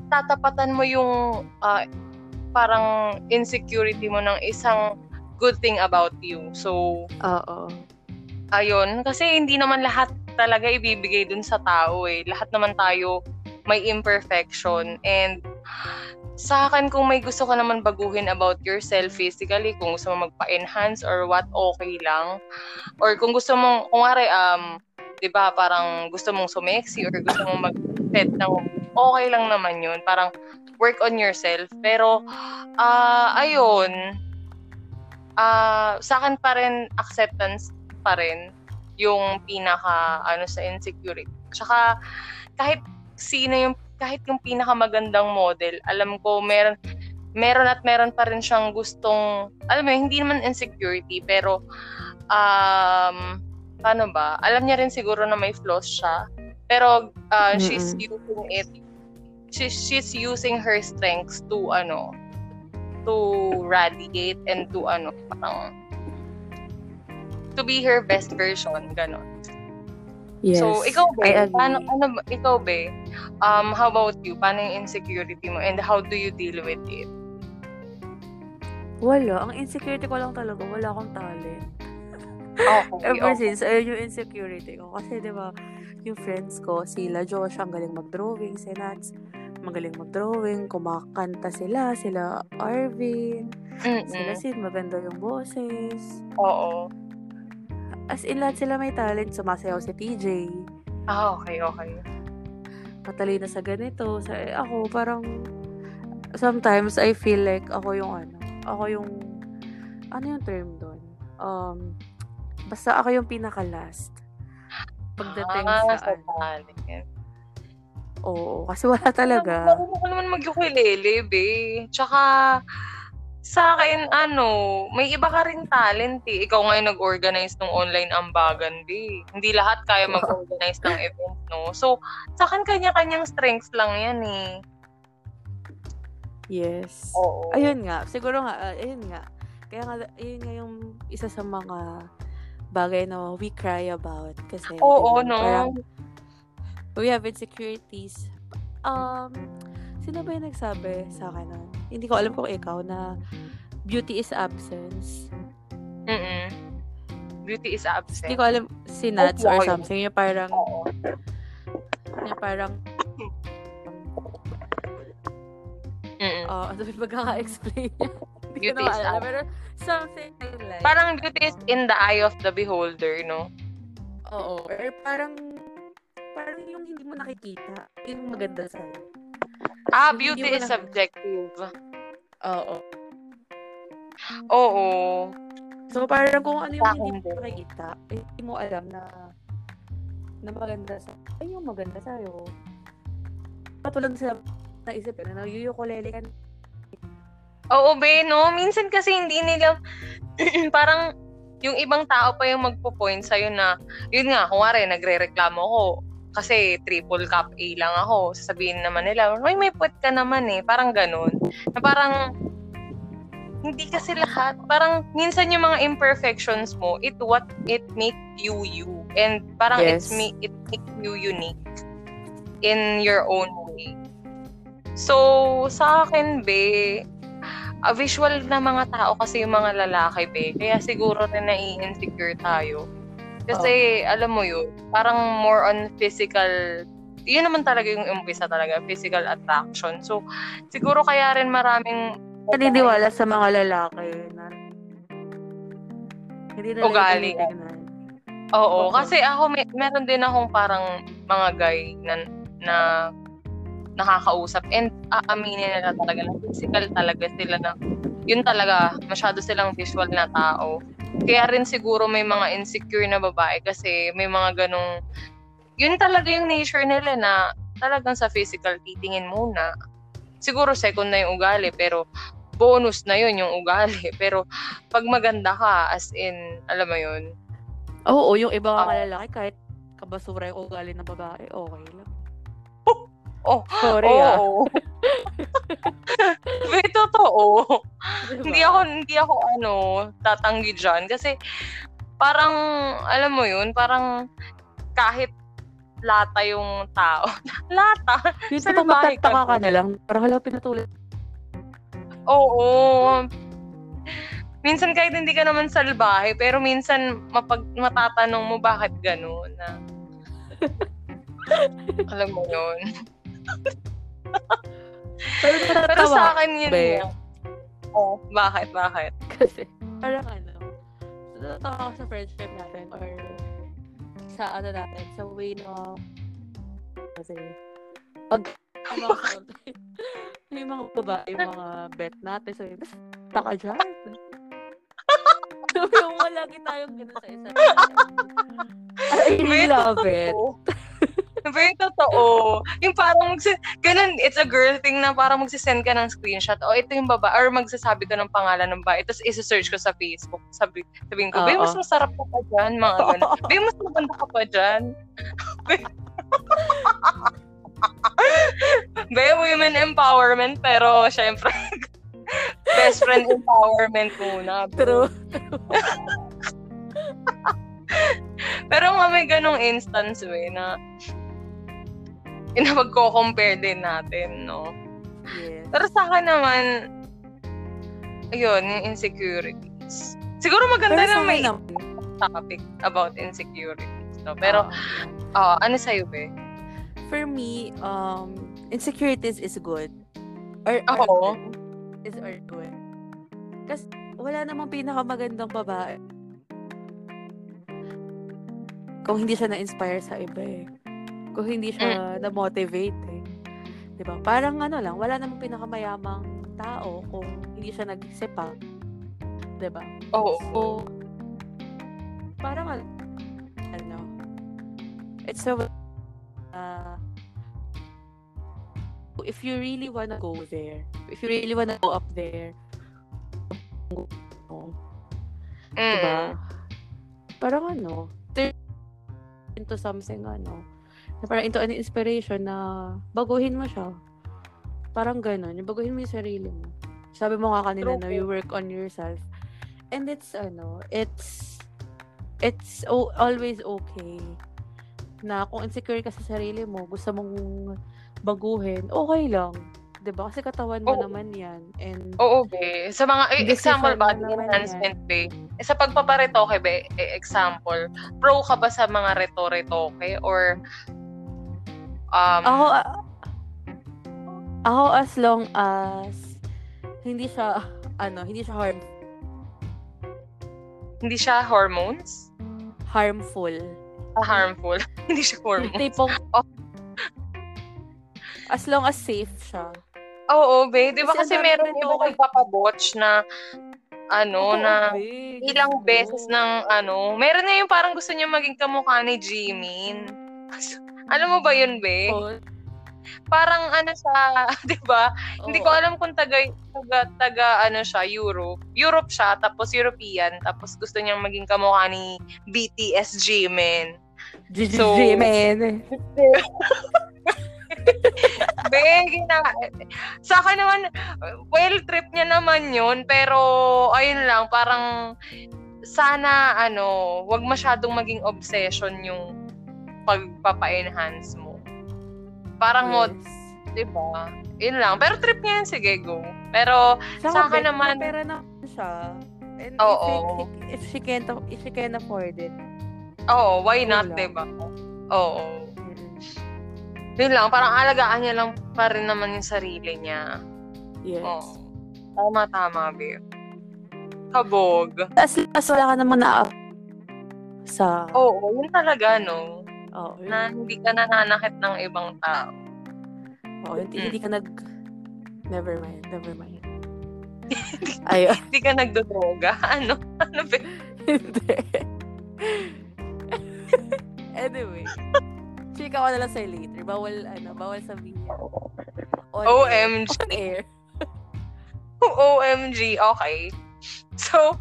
tatapatan mo yung uh, parang insecurity mo ng isang good thing about you. So, oo. Ayun, kasi hindi naman lahat talaga ibibigay dun sa tao eh. Lahat naman tayo may imperfection and sa akin, kung may gusto ka naman baguhin about yourself physically, kung gusto mo magpa-enhance or what, okay lang. Or kung gusto mong, kung nga um, di ba, parang gusto mong sumexy or gusto mong mag-set ng, okay lang naman yun. Parang work on yourself. Pero, uh, ayun, uh, sa akin pa rin, acceptance pa rin yung pinaka, ano, sa insecurity. Tsaka, kahit sino yung kahit yung pinakamagandang model, alam ko meron meron at meron pa rin siyang gustong, alam mo, hindi naman insecurity, pero um, paano ba? Alam niya rin siguro na may flaws siya. Pero uh, mm-hmm. she's using it she, she's using her strengths to ano to radiate and to ano parang to be her best version ganon Yes. So, ikaw ba? Paano, ano, ikaw ba? Um, how about you? Paano yung insecurity mo and how do you deal with it? Wala. Ang insecurity ko lang talaga, wala akong talent. Okay, Ever okay. since, ayun yung insecurity ko. Kasi, di ba, yung friends ko, sila Josh, ang galing mag-drawing, si Nats, magaling mag-drawing, kumakanta sila, sila Arvin, sila Mm-mm. Sid, maganda yung boses. Oo. As in, lahat sila may talent. Sumasayaw si TJ. Ah, okay, okay. Matalino sa ganito. Sa, eh, ako, parang, sometimes, I feel like ako yung ano, ako yung, ano yung term doon? Um, basta ako yung pinaka-last. Pagdating ah, sa, sa ano, talent. Oo, kasi wala talaga. Marunong ka naman mag-ukulele, be. Tsaka, sa akin, ano, may iba ka rin talent eh. Ikaw nga yung nag-organize ng online ambagan, be. Hindi lahat kaya mag-organize ng event, no? So, sa akin, kanya-kanyang strengths lang yan eh. Yes. Oo. Ayun nga, siguro nga, ah, ayun nga. Kaya nga, ayun nga yung isa sa mga bagay na we cry about. Kasi, Oo, di ba, no? Parang, we have insecurities. Um, sino ba yung nagsabi sa akin nun? Hindi ko alam kung ikaw na beauty is absence. Mm-mm. Beauty is absent. Hindi ko alam si Nats or something. Yung parang, Oo. yung parang, uh, ano ba magkaka-explain niya? Hindi ko Beauty na is alam. Pero something like, Parang beauty is in the eye of the beholder, no? Oo. Or parang, parang yung hindi mo nakikita. Yung maganda sa'yo. Ah, Yung beauty is na- subjective. Oo. Oo. So, parang kung ano yung Sa hindi mo nakikita, eh, hindi mo alam na na maganda sa ay yung maganda sa'yo. Patulad sa naisip ko na nag-ukulele ka Oo, be, no? Minsan kasi hindi nila, parang, yung ibang tao pa yung magpo-point sa'yo na, yun nga, kunwari, nagre-reklamo ko, kasi triple cup A lang ako. Sasabihin naman nila, ay, may puwet ka naman eh. Parang ganun. Na parang, hindi kasi lahat. Parang, minsan yung mga imperfections mo, it what it make you you. And parang it's Yes. me, it make you unique in your own way. So, sa akin, be, a visual na mga tao kasi yung mga lalaki, be. Kaya siguro rin nai-insecure tayo. Kasi, alam mo yun, parang more on physical, yun naman talaga yung umpisa talaga, physical attraction. So, siguro kaya rin maraming naniniwala sa mga lalaki na hindi na Ugali. Oo, Oo. kasi ako may, meron din akong parang mga guy na, na nakakausap and aaminin nila talaga na physical talaga sila na yun talaga, masyado silang visual na tao. Kaya rin siguro may mga insecure na babae kasi may mga ganong yun talaga yung nature nila na talagang sa physical titingin muna. Siguro second na yung ugali pero bonus na yun yung ugali. Pero pag maganda ka, as in, alam mo yun, Oo, yung iba nga Ah. lalaki, kahit kabasura yung ugali ng babae, okay lang. Oh, Sorry ah. Oo. May totoo. Diba? Hindi ako hindi ako ano, tatanggi diyan kasi parang alam mo 'yun, parang kahit lata yung tao. lata. Yung Sa babae matataka ka na lang, parang hala pinatulad. Oo. Minsan kahit hindi ka naman salbahe, pero minsan mapag matatanong mo bakit gano'n na. alam mo 'yun. Pero Pero sa akin yun. Be. nga. Oh, bakit? Bakit? kasi, parang ano, natatawa ako sa friendship natin or sa ano natin, sa way na kasi pag ano, may mga babae, yung mga bet natin, so yun, taka dyan. yung wala tayong gano'n sa isa. I love it. Very totoo. Yung parang, magsi- ganun, it's a girl thing na parang magsisend ka ng screenshot. O, ito yung baba. Or magsasabi ka ng pangalan ng babae. Tapos isa-search ko sa Facebook. Sabi, sabihin ko. Be, mas masarap ka pa dyan. Mga ganun. Be, mas maganda ka pa dyan. Be, women empowerment. Pero, syempre, best friend empowerment muna. True. Pero nga may ganong instance, we, na ina magko-compare din natin, no? Yes. Pero sa akin naman, ayun, yung insecurities. Siguro maganda Pero na may, naman, topic about insecurities. No? Pero, uh, uh, ano sa'yo, be? For me, um, insecurities is good. Or, Oo. or is or good. Kasi wala namang pinakamagandang babae kung hindi siya na-inspire sa iba eh. Kung hindi siya mm. na-motivate eh. ba? Parang ano lang, wala namang pinakamayamang tao kung hindi siya nagsipa. 'Di ba? Oo. So, parang ano, it's so uh, if you really wanna go there, if you really wanna go up there, mm. diba? Parang ano, turn into something ano, na parang into an inspiration na baguhin mo siya. Parang ganun, yung baguhin mo yung sarili mo. Sabi mo nga kanina True. na you work on yourself. And it's ano, it's it's o- always okay na kung insecure ka sa sarili mo, gusto mong baguhin, okay lang. 'di ba? Kasi katawan mo Oo. naman 'yan. And Oo, be. Sa mga eh, example ba, enhancement, be. Eh, sa pagpaparetoke, be, eh, example, pro ka ba sa mga reto-retoke or um, ako, uh, ako as long as hindi siya, ano, hindi siya harm, hindi siya hormones? harmful. Ah, harmful. hindi siya hormones. Tipong, oh. as long as safe siya. Oo, be. Di ba kasi, kasi meron yung nagpapabotch na ano, Oo, na be. ilang beses ng ano, meron na yung parang gusto niya maging kamukha ni Jimin. Alam mo ba yun, be? Oh. Parang ano siya, 'di ba? Oh. Hindi ko alam kung taga, taga taga ano siya, Europe. Europe siya, tapos European, tapos gusto niyang maging kamukha ni BTS Jimin. So, Jimin. Be, gina, sa akin naman, well, trip niya naman yun, pero, ayun lang, parang, sana, ano, wag masyadong maging obsession yung pagpapa-enhance mo. Parang yes. di ba? Yun lang. Pero trip niya yun, sige, go. Pero, Saka sa akin naman, pera na siya. And Oo. If, if, she can't, if she can afford it. Oo, why not, di ba? Oo. Yun lang, parang alagaan niya lang pa rin naman yung sarili niya. Yes. Oh. Tama, tama, babe. Kabog. As, as wala ka naman na sa... Oo, yun talaga, no? Oo. Yun. Na hindi ka nananakit ng ibang tao. Oo, hindi, mm. hindi ka nag... Never mind, never mind. Ayun. hindi ka nagdodroga? Ano? Ano ba? hindi. anyway. Chika ko na lang sa'yo later. Bawal, ano, bawal sabihin. On OMG. Air. On air. OMG. Okay. So,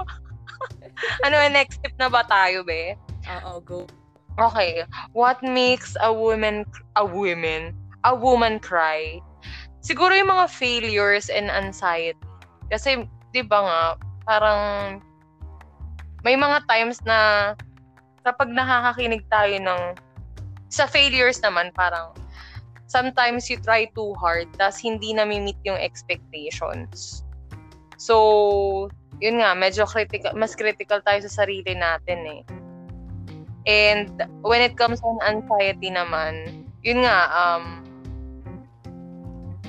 ano, next tip na ba tayo, be? Oo, go. Okay. What makes a woman, a woman, a woman cry? Siguro yung mga failures and anxiety. Kasi, di ba nga, parang may mga times na kapag nakakakinig tayo ng sa failures naman, parang sometimes you try too hard, tas hindi na meet yung expectations. So, yun nga, medyo critical, mas critical tayo sa sarili natin eh. And when it comes on anxiety naman, yun nga, um,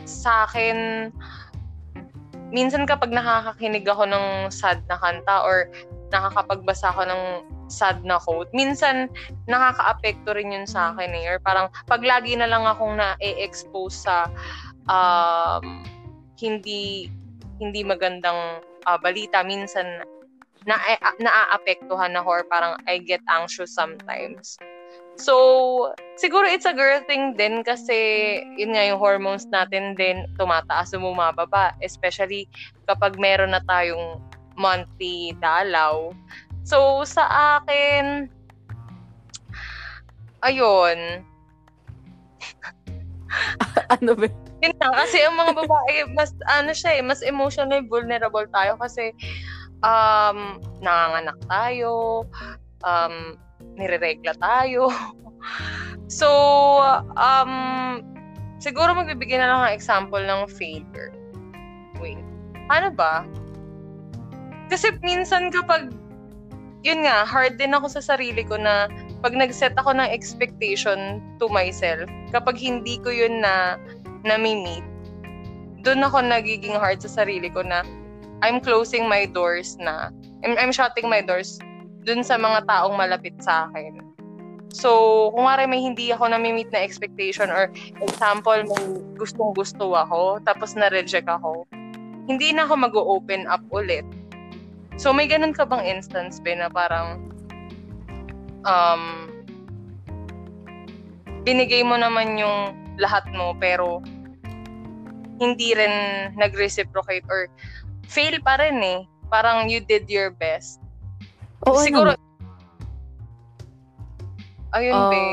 sa akin, minsan kapag nakakakinig ako ng sad na kanta or nakakapagbasa ako ng sad na quote, minsan nakaka-apekto rin yun sa akin eh. Or parang pag lagi na lang akong na-expose sa um, hindi hindi magandang uh, balita, minsan na naaapektuhan ako or parang I get anxious sometimes. So, siguro it's a girl thing din kasi yun nga yung hormones natin din tumataas o bumababa. Especially kapag meron na tayong monthly dalaw. So, sa akin, ayun. ano ba? Yun na, kasi ang mga babae, mas, ano siya eh, mas emotionally vulnerable tayo kasi um, nanganganak tayo, um, nireregla tayo. so, um, siguro magbibigay na lang ng example ng failure. Wait, ano ba? Kasi minsan kapag yun nga, hard din ako sa sarili ko na pag nag-set ako ng expectation to myself, kapag hindi ko yun na nami-meet, doon ako nagiging hard sa sarili ko na I'm closing my doors na, I'm, I'm shutting my doors dun sa mga taong malapit sa akin. So, kung nga may hindi ako nami-meet na expectation or example, may gustong gusto ako, tapos na-reject ako, hindi na ako mag-open up ulit. So, may ganun ka bang instance, be, na parang um, binigay mo naman yung lahat mo, pero hindi rin nag-reciprocate or fail pa rin eh. Parang you did your best. Oo Siguro, naman. ayun, Um, be.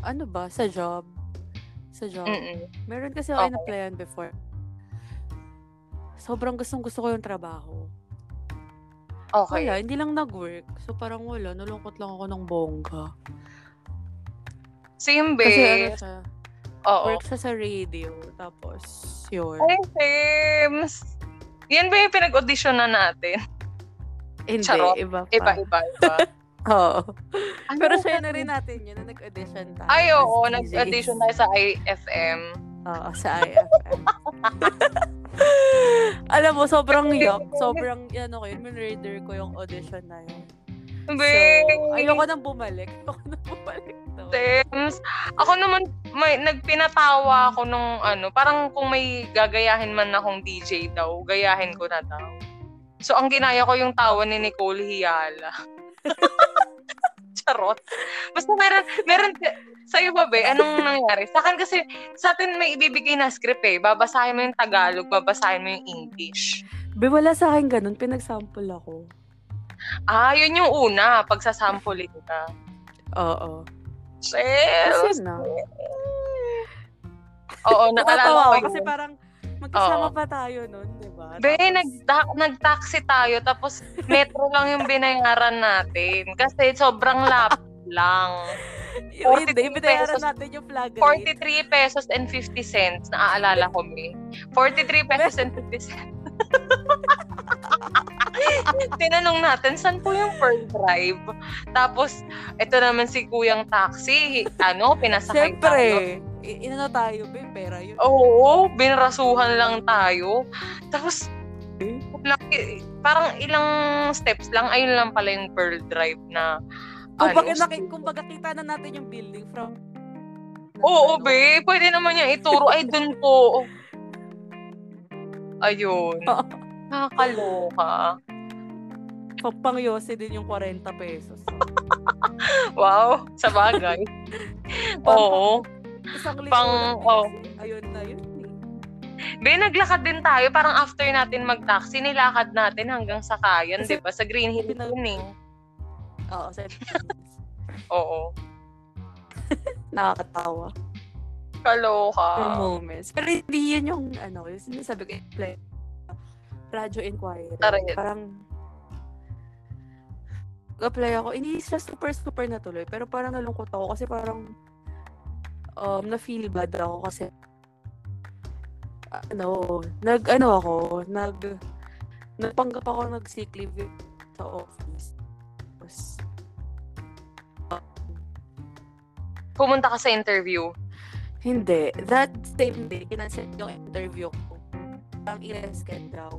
Ano ba? Sa job? Sa job. Mm-mm. Meron kasi ako Okay. in-applyan before. Sobrang gustong gusto ko yung trabaho. Okay. Wala, hindi lang nag-work. So parang wala, nalungkot lang ako ng bongga. Same, be. Kasi ano siya, Oo. work siya sa radio. Tapos, yun. Ay, Sims. Yan ba yung pinag-audition na natin? Hindi, charot. iba pa. Iba, iba, iba. Oo. Ano Pero siya na rin natin yun, na nag-audition tayo. Ay, oo. Nag-audition tayo sa IFM. Oo, sa IFM. Alam mo, sobrang yuck. Sobrang, ano ko yun, minurder ko yung audition na yun. So, ayoko nang bumalik. Ayoko nang bumalik. doon. Sims. Ako naman, may, nagpinatawa ako nung ano, parang kung may gagayahin man akong DJ daw, gayahin ko na daw. So, ang ginaya ko yung tawa ni Nicole Hiala. Charot. Basta meron, meron, sa'yo ba, be? Anong nangyari? Sa akin kasi, sa atin may ibibigay na script eh. Babasahin mo yung Tagalog, babasahin mo yung English. Be, wala sa akin ganun. Pinag-sample ako. Ah, yun yung una, pagsasampling ka. Oo. Sis! Kasi na. Oo, naalala Nakatawa ko kasi parang magkasama Oo. pa tayo nun, di ba? Be, Tapos- nag nag-taxi tayo tapos metro lang yung binayaran natin kasi sobrang lapit lang. Yung 43 Hindi, binayaran natin yung flag rate. 43 pesos and 50 cents. Naaalala ko, me. 43 pesos and 50 cents. Tinanong natin, saan po yung per drive? Tapos, ito naman si Kuyang Taxi. Ano, pinasakay tayo. Siyempre, i- inano tayo, be, pera yun. Oo, binrasuhan lang tayo. Tapos, eh, parang ilang steps lang, ayun lang pala yung Pearl Drive na Kung ano, baga, naki- kung baga kita na natin yung building from... Oo, ano, be. Pwede naman niya ituro. Ay, dun po. Ayun. Nakakaloka. Pang pang Yose din yung 40 pesos. Wow. Sa bagay. Oo. Isang Pang- oh. Ayun na yun eh. Be, naglakad din tayo. Parang after natin mag-taxi, nilakad natin hanggang sa Kayan, di ba? Sa Green Hill Pinag- yun eh. Oo, sa Oo. nakakatawa. Kaloka. Yung moments. Pero hindi yun yung, ano, yung sinasabi ko, play, radio inquiry. Aray. Parang, apply ako. Hindi siya super, super natuloy. Pero parang nalungkot ako kasi parang, um, na-feel bad ako kasi, ano, nag, ano ako, nag, nagpanggap ako nag-sick leave sa office. Tapos, Pumunta ka sa interview. Hindi. That same day, kinansel yung interview ko. Ang i-rescan daw.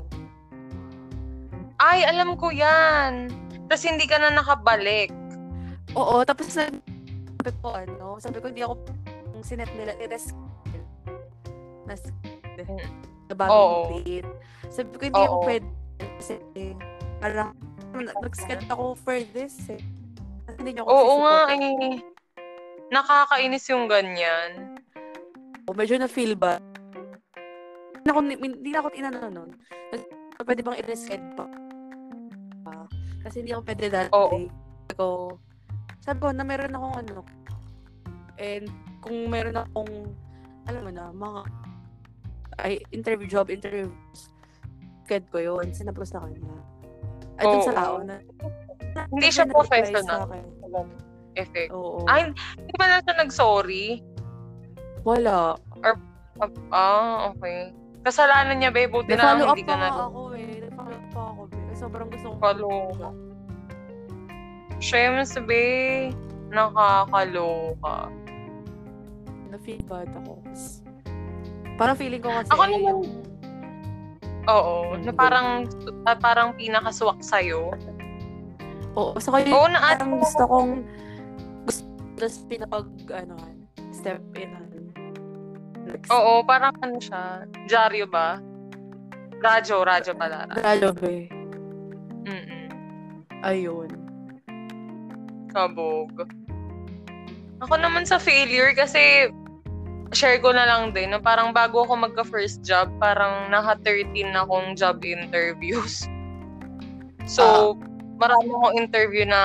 Ay, alam ko yan. Tapos hindi ka na nakabalik. Oo, tapos nag- sabi ko ano, sabi ko hindi ako sinet nila i-rescan. Nas, na Oo. bagong date. Sabi ko hindi ako Oo. pwede kasi parang nag-scan ako for this eh. Kasi Hindi niyo ako Oo nga sisupport. eh. Nakakainis yung ganyan. Medyo na-feel ba? Hindi na ako, hindi na ako inano nun. Nag- Pwede bang i-rescan pa? Kasi hindi ako pwede that Oo. ko, sabi ko na meron akong ano. And kung meron akong, alam mo na, mga ay, interview job, interview sked ko yun. Sinapos na kanya. Ay, dun sa tao na. Hindi siya professional. Effect. Oo. Ay, hindi ba na siya nag-sorry? wala. Ah, okay. Kasalanan niya, babe. Buti na lang hindi ka na. ako eh. Sobrang gusto ko. Follow. Shems, be. Nakakaloka. Na-feel bad ako. Parang feeling ko kasi Ako naman, yung... Oo, na parang uh, parang pinakaswak sa'yo. Oo, so kayo, Oo, na parang gusto kong gusto tapos pinapag, ano, step in. Next. Oo, parang ano siya, dyaryo ba? Radyo, radyo pala. Radyo, be. Mm-mm. Ayun. Kabog. Ako naman sa failure kasi share ko na lang din na parang bago ako magka first job, parang naka 13 akong job interviews. So, uh, marami akong interview na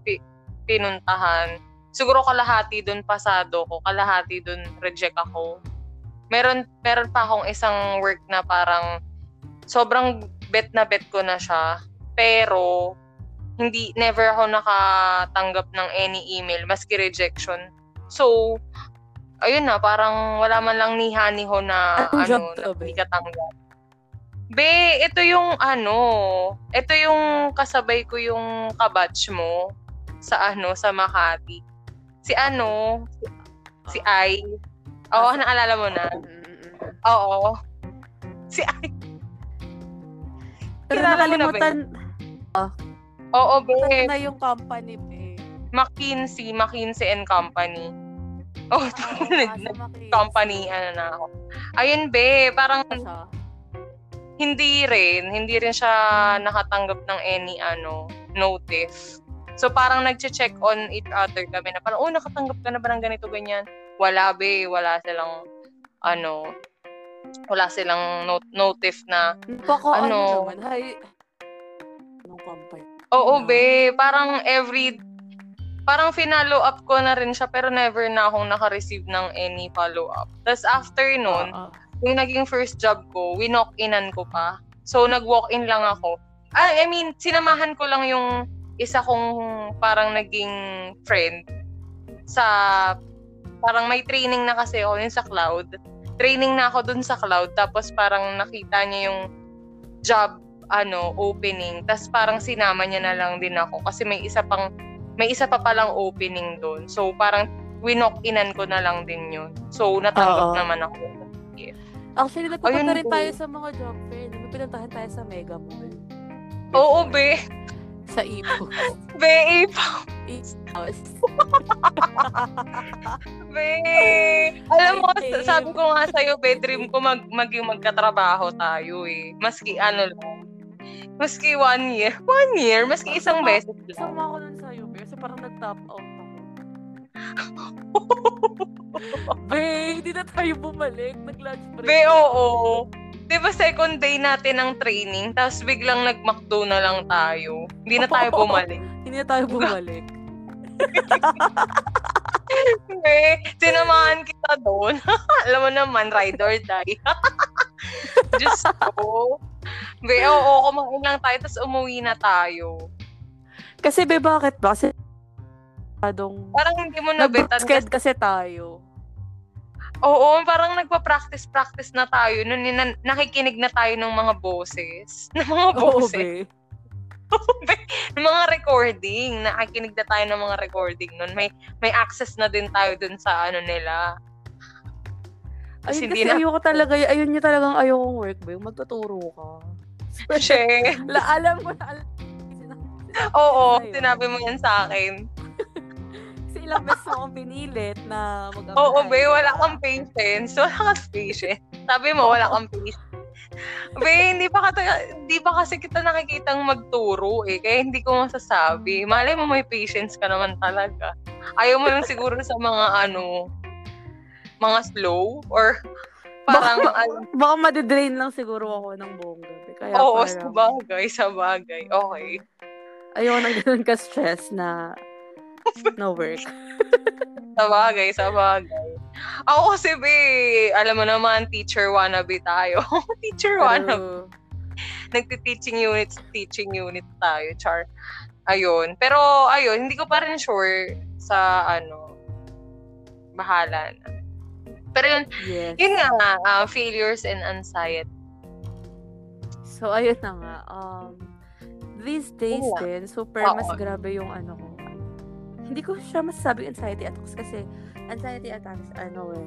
pi- pinuntahan. Siguro kalahati doon pasado ko, kalahati doon reject ako. Meron meron pa akong isang work na parang sobrang bet na bet ko na siya. Pero hindi never ako nakatanggap ng any email maski rejection. So, ayun na, parang wala man lang ni Haniho na Anong ano, job na to, hindi ka tanggap. Be, ito yung ano, ito yung kasabay ko yung kabatch mo sa ano, sa Makati. Si ano, si, si Ai. Oo, Ah, naalala mo na. Mm-mm. Oo. Si Ai. Pero Kilala mo na nakalimutan, Oo, nakalimutan na yung company, be. McKinsey, McKinsey and Company. Oh, Ah, Makati. company, ano na ako. Ayun, be, parang Siya. hindi rin, hindi rin siya nakatanggap ng any, ano, notice. So, parang nag-check on each other kami na parang, oh, nakatanggap ka na ba ng ganito, ganyan? Wala, be, wala silang, ano, wala silang not- notice na, Baka ano, Ano? naman? Oo, be, parang every, parang finalo up ko na rin siya, pero never na akong naka-receive ng any follow-up. Tapos after nun, Ah, ah. yung naging first job ko, winok-inan ko pa. So, nag-walk-in lang ako. Ah, I mean, sinamahan ko lang yung isa kong parang naging friend sa, parang may training na kasi ako yun sa cloud. Training na ako dun sa cloud, tapos parang nakita niya yung job, ano, opening. Tapos parang sinama niya na lang din ako kasi may isa pang, may isa pa palang opening doon. So, parang winok-inan ko na lang din yun. So, natanggap Oo. naman ako. Actually, nagpupunta Ayun rin po. tayo sa mga job fair. Pinuntahan tayo sa Mega Mall. Oo, be. Sa Ipo. Be, ipaw. House. Be. Alam mo, sabi ko nga sa'yo, bedroom ko mag, maging magkatrabaho tayo eh. Maski ano lang. Maski one year. One year? Maski isang Sama- beses lang. Sama ako nun sa'yo, Be. Kasi parang nag-top out ako. Be, hindi na tayo bumalik. Nag-lunch break. Be, oo. Di ba second day natin ng training, tapos biglang nag-McDo na lang tayo. Hindi na tayo bumalik. Hindi na tayo bumalik. Be, sinamahan kita doon. Alam mo naman, ride or die. Diyos ko. Be, oo, kumain lang tayo, tapos umuwi na tayo. Kasi, Be, bakit ba? Kasi, adong Parang hindi mo nabetan. nag-sked Kasi, kasi tayo. oo, parang nagpa-practice-practice na tayo. Nun, na- nakikinig na tayo ng mga boses. Ng mga Oo, boses. Be. ng mga recording. Nakikinig na tayo ng mga recording nun. May may access na din tayo dun sa ano nila. Tapos Ayun kasi na- ayoko talaga, ayun niya talagang ayokong work, Be. Yung magtuturo ka. She. La, alam ko na, alam Oo, Sa'yo. sinabi mo yan sa akin. Kasi ilang beses mo akong pinilit na mag-apply. Oo, be, wala kang patience. Wala kang patience. Sabi mo, wala kang patience. Be, hindi pa, kata, hindi pa kasi kita nakikitang magturo eh. Kaya hindi ko masasabi. Malay mo may patience ka naman talaga. Ayaw mo lang siguro sa mga ano, mga slow or parang, ano, Baka madidrain lang siguro ako ng buong gabi. Kaya oo, parang, sa bagay, sa bagay. Okay. ayoko nang ganun ka-stress na no work. Sa bagay, sa bagay. Ako kasi, be, alam mo naman, teacher wannabe tayo. teacher wannabe. Nagti-teaching unit, teaching unit tayo, char. Ayun. Pero, ayun, hindi ko pa rin sure sa, ano, bahala na. Pero yun, yes. yun nga, uh, failures and anxiety. So, ayun na nga. Um, these days Oo. din, super Oo. mas grabe yung ano ko. hindi ko siya masasabi anxiety attacks kasi anxiety attacks, ano eh,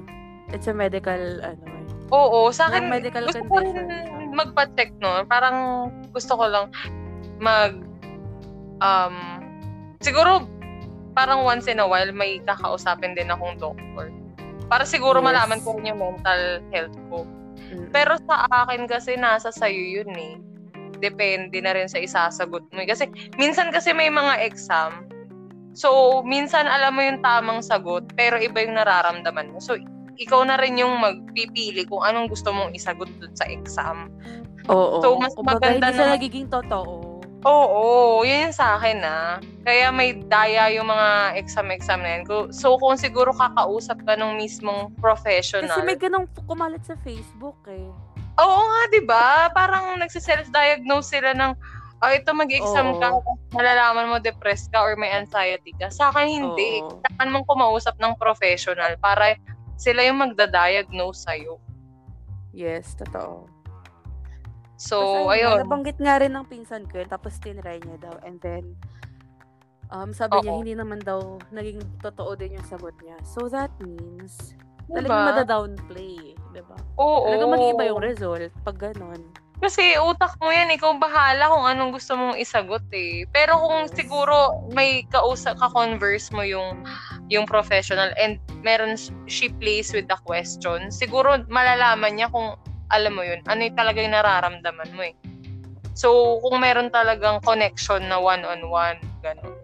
it's a medical, ano eh. Oo, sa akin, medical gusto ko condition. magpa-check, no? Parang gusto ko lang mag, um, siguro, parang once in a while, may kakausapin din akong doctor. Para siguro Yes. malaman ko rin yung mental health ko. Mm. Pero sa akin kasi nasa sayo yun eh. Depende na rin sa isasagot mo. eh. Kasi minsan kasi may mga exam. So, minsan alam mo yung tamang sagot, pero iba yung nararamdaman mo. So, ikaw na rin yung magpipili kung anong gusto mong isagot dun sa exam. Oo. So, mas Kumbaga, maganda hindi siya na- nagiging totoo. Oo, yun yung sa akin ah. Kaya may daya yung mga exam-exam na yan. So, kung siguro kakausap ka ng mismong professional. Kasi may ganong kumalat sa Facebook eh. Oo nga, di ba? Parang nagsiself-diagnose sila ng, oh, ito mag-exam Oo. ka, malalaman mo depressed ka or may anxiety ka. Sa akin, hindi. Oo. Kailangan mong kumausap ng professional para sila yung magda-diagnose sa'yo. Yes, totoo. So, Kasi, ayun. Nabanggit nga rin ng pinsan ko yun, tapos tinry niya daw. And then, um, sabi niya, Oo. hindi naman daw naging totoo din yung sagot niya. So, that means, Diba? talagang mada-downplay. Diba? Oo. Talagang mag-iiba yung result pag ganon. Kasi utak mo yan, ikaw bahala kung anong gusto mong isagot eh. Pero kung Yes. siguro may kausap, ka-converse mo yung yung professional and meron she plays with the question, siguro malalaman niya kung alam mo yun, ano yung talaga yung nararamdaman mo eh. So, kung meron talagang connection na one-on-one, gano'n.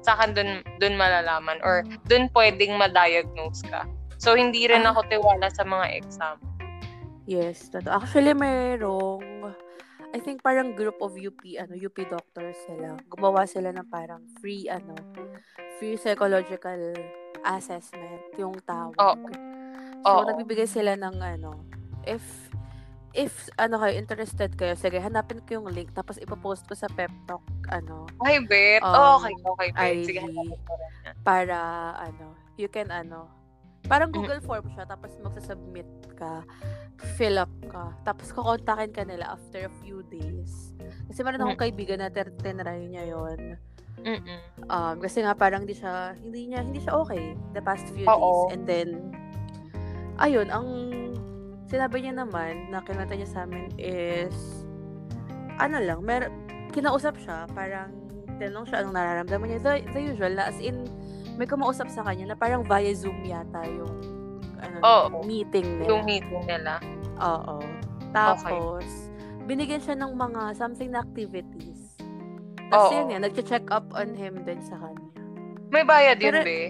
Sa akin, dun, dun malalaman or dun pwedeng ma-diagnose ka. So, hindi rin Ah. ako tiwala sa mga exam. Yes. Actually, mayroong, I think parang group of UP, ano, UP doctors sila. Gumawa sila ng parang free, ano, free psychological assessment, yung tawag. Oo. So, Oo. nagbibigay sila ng, ano, if, if, ano kayo, interested kayo, sige, hanapin ko yung link, tapos ipopost ko sa pep talk, ano, Ay, bet. Um, okay, okay, bet. Sige, hanapin ko rin para, ano, you can, ano, parang Mm. Google form siya, tapos magsasubmit ka, fill up ka, tapos kukontakin ka nila after a few days. Kasi meron akong Mm. kaibigan na tinry niya yon Mm-mm. Um, kasi nga parang hindi siya, hindi niya, hindi siya okay the past few Oo. days. And then, ayun, ang sinabi niya naman na kinata niya sa amin is, ano lang, mer kinausap siya, parang tinanong siya anong nararamdaman niya. The, the usual, na as in, may kumausap sa kanya na parang via Zoom yata yung ano, Oo. meeting nila. Yung meeting nila. Oo. Tapos, binigyan siya ng mga something na activities. Tapos Oo. yun yan, nag-check up on him din sa kanya. May bayad yun, Pero- be.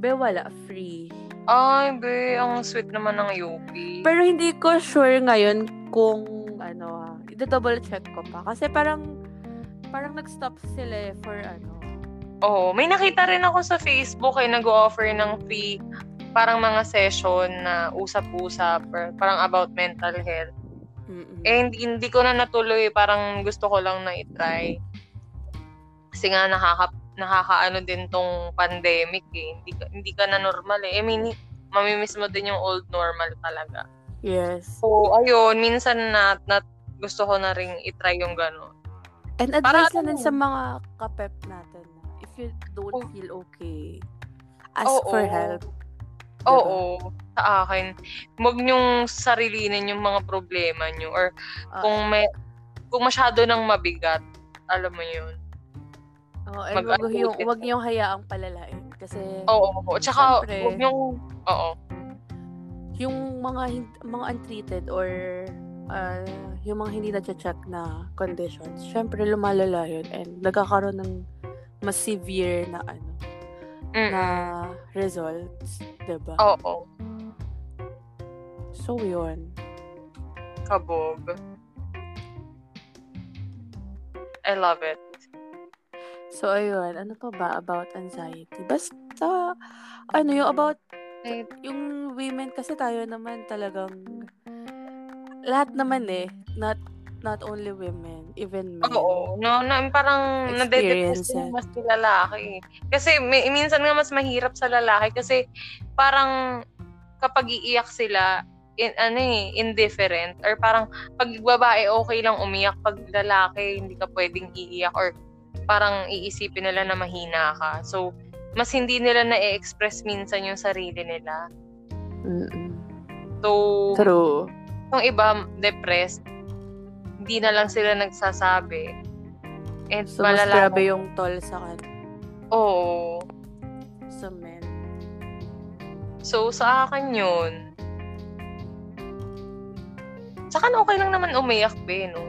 Be, wala. Free. Ay, be. Ang sweet naman ng UP. Pero hindi ko sure ngayon kung ano ah, i-double check ko pa. Kasi parang parang nag-stop sila eh for ano. Oo. May nakita rin ako sa Facebook ay nag-offer ng free parang mga session na usap-usap or parang about mental health. Mm-mm. Eh, hindi, hindi ko na natuloy. Parang gusto ko lang na itry. Kasi nga nakaka, nakakaano din tong pandemic eh. Hindi ka, hindi ka na normal eh. I mean, mamimiss mo din yung old normal talaga. Yes. So, ayun, minsan na, na gusto ko na ring itry yung gano'n. And Para advice na ano din sa mga kapep natin. na If you don't Oh. feel okay, ask Oo. for help. Diba? Oo, sa akin. Huwag niyong sarilinin yung mga problema niyo or Ah, kung may kung masyado nang mabigat, alam mo yun. Oh, and mag- wag yung wag niyong hayaang palalain kasi Oo, oo. Tsaka, Siyempre. huwag niyong, oo. yung mga mga untreated or ah, yung mga hindi na-check na conditions, syempre lumalala yun and nagkakaroon ng mas severe na ano Mm. na results, 'di ba? Oo, So yun. kabog. I love it. So ayun, ano pa ba about anxiety? Basta ano yung about Ay, yung women kasi tayo naman talagang lahat naman eh, not not only women, even men. Oo, no, na, parang it. mas si lalaki. Kasi may, minsan nga mas mahirap sa lalaki kasi parang kapag iiyak sila, in, ano eh, indifferent or parang pag babae okay lang umiyak, pag lalaki hindi ka pwedeng iiyak or parang iisipin nila na mahina ka. So, mas hindi nila na-express minsan yung sarili nila. Mm-mm. So, True. yung iba depressed, hindi na lang sila nagsasabi. And So, mas grabe yung toll sa kan Oo. sa men. So, sa akin yun. Sa akin, okay lang naman umiyak, be, no?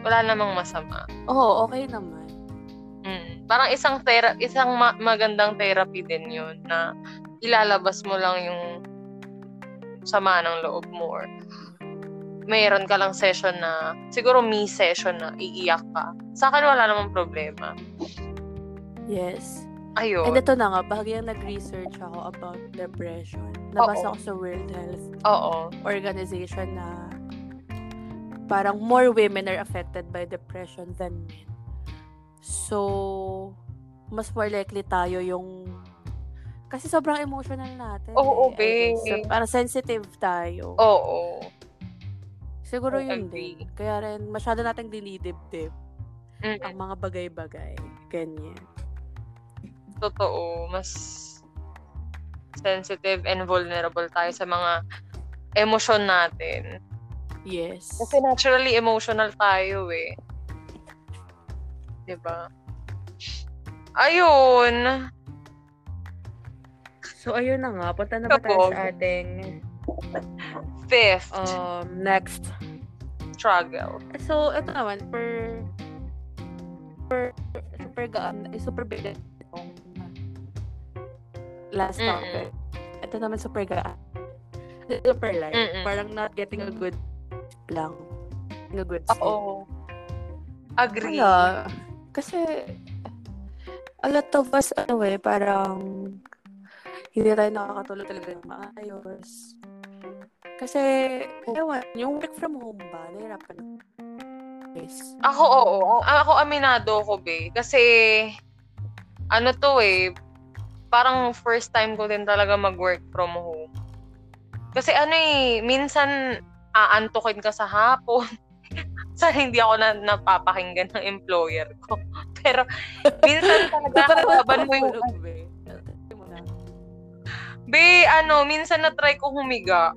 Wala namang masama. Oo, okay naman. Parang isang tera- isang ma- magandang therapy din yun na ilalabas mo lang yung sama ng loob mo or mayroon ka lang session na siguro me session na iiyak ka. Sa akin wala namang problema. Yes. Ayun. And ito na nga, bahagyang nag-research ako about depression. Nabasa ko sa World Health Oo. Organization na parang more women are affected by depression than men. So, mas more likely tayo yung kasi sobrang emotional natin. Oo, eh, guess. babe. So, parang sensitive tayo. Oo. Siguro I yun agree. din. Kaya rin, masyado nating dinidibdib Mm. ang mga bagay-bagay. Ganyan. Totoo. Mas sensitive and vulnerable tayo sa mga emosyon natin. Yes. Kasi naturally emotional tayo eh. 'Di ba? Ayun. So, ayun na nga. Punta na ba tayo sa ating Fifth, um, next struggle. So, ito naman, per per super gaan, eh, super big itong last Mm-mm. topic. Ito naman super gaan. Super light. Mm-mm. Parang not getting a good lang. A good sleep. Oo. Agree. Wala. Kasi, a lot of us, ano eh, parang hindi tayo nakakatulog talaga ng maayos. Kasi, ewan, yung work from home ba, nahirapan. Yes. Ako, oo. Ako, aminado ko, be. Kasi, ano to eh, parang first time ko din talaga mag-work from home. Kasi ano eh, minsan aantukin ka sa hapon. Sana hindi ako na napapakinggan ng employer ko. Pero, minsan talaga kaban mo yung... Be, ano, minsan na-try ko humiga.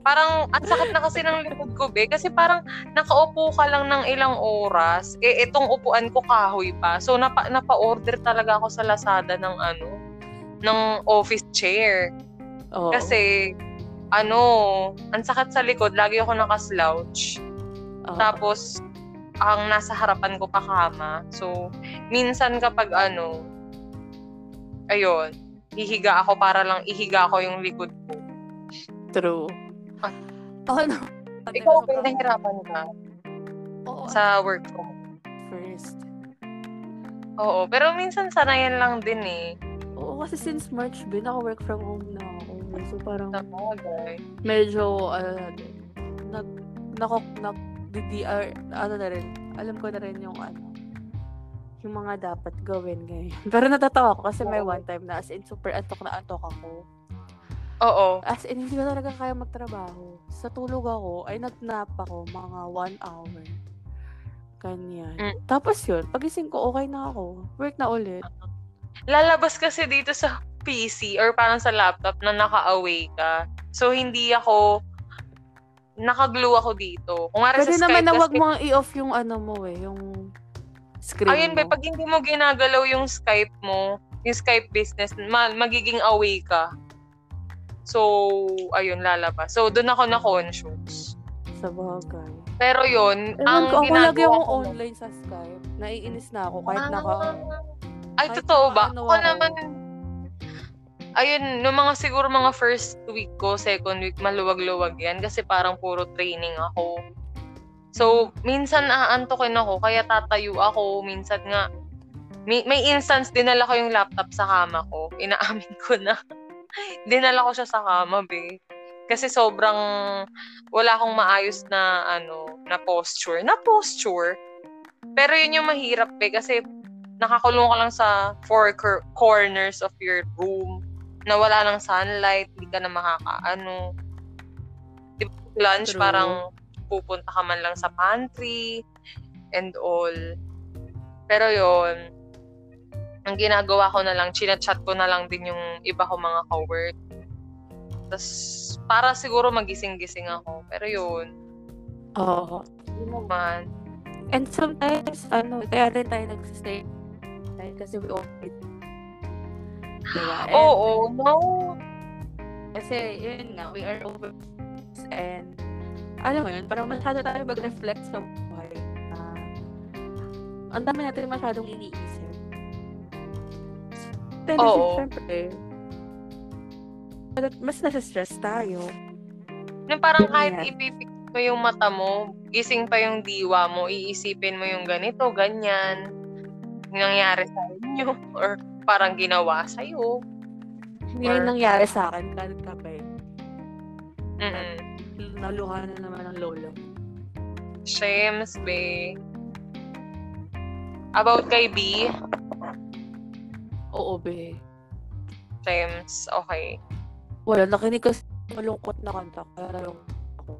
Parang, ang sakit na kasi ng likod ko, be. Kasi parang, nakaupo ka lang ng ilang oras. Eh, itong upuan ko kahoy pa. So, napa, napa-order talaga ako sa Lazada ng ano, ng office chair. Oo. Kasi, ano, ang sakit sa likod. Lagi ako nakaslouch. Tapos, ang nasa harapan ko pa kama. So, minsan kapag ano, ayun, hihiga ako para lang ihiga ko yung likod ko. True. Ah. Ako na. Ikaw, ba nahirapan ka Oo, sa work from first. Oo, pero minsan sanayan lang din eh. Oo, kasi since March, bin, naka-work from home na ako. So, parang Sa bagay. medyo, din, nag, nako, nag, DDR, ano na rin, alam ko na rin yung ano, yung mga dapat gawin ngayon. Pero natatawa ko kasi may one time na as in super antok na antok ako. Oo. As in, hindi ko talaga kaya magtrabaho. Sa tulog ako, ay nagnap ako mga one hour. Ganyan. Mm. Tapos yun, pagising ko, okay na ako. Work na ulit. Lalabas kasi dito sa PC or parang sa laptop na naka-away ka. So, hindi ako naka-glue ako dito. Kung nga Pwede sa naman na wag mo i-off yung ano mo eh, yung screen Ayun, mo. be, pag hindi mo ginagalaw yung Skype mo, yung Skype business, ma- magiging away ka. So, ayun, lalabas. So, doon ako na-conscious. Sa bagay. Pero yun, Ewan ang ko, ako ginagawa akong ko... online sa Skype. Naiinis na ako kahit Ah. naka... Ay, kahit totoo ba? Ako ako. naman, ayun, no mga siguro mga first week ko, second week, maluwag-luwag yan kasi parang puro training ako. So, minsan aantokin ako, kaya tatayo ako, minsan nga, may, may instance, dinala ko yung laptop sa kama ko. Inaamin ko na. dinala ko siya sa kama, be. Kasi sobrang, wala akong maayos na, ano, na posture. Na posture. Pero yun yung mahirap, be, kasi nakakulong ka lang sa four cor- corners of your room na wala ng sunlight, hindi ka na makakaano. Di ba, lunch, True. parang pupunta ka man lang sa pantry and all. Pero yon ang ginagawa ko na lang, chinachat ko na lang din yung iba ko mga co-work. Tapos, para siguro magising-gising ako. Pero yun. Oo. Yun naman. And sometimes, ano, kaya rin tayo nagsistay. Kasi we all. Diba? And, Oo, no. Kasi, yun nga, we are over and alam mo yun, parang masyado tayo mag-reflect sa buhay. Uh, ang dami natin masyadong iniisip. Tendency, Oo. syempre, mas nasa-stress tayo. Yung parang kahit yan. ipipik mo yung mata mo, gising pa yung diwa mo, iisipin mo yung ganito, ganyan, nangyari sa inyo, or parang ginawa sa'yo. Hindi yan nangyari sa akin, kahit kape. Mm-mm. Naluha na naman ang lolo. Shames, be. About kay B, Oo, be. Shames, okay. Wala, nakinig kasi malungkot na kanta. Kaya nalungkot ako.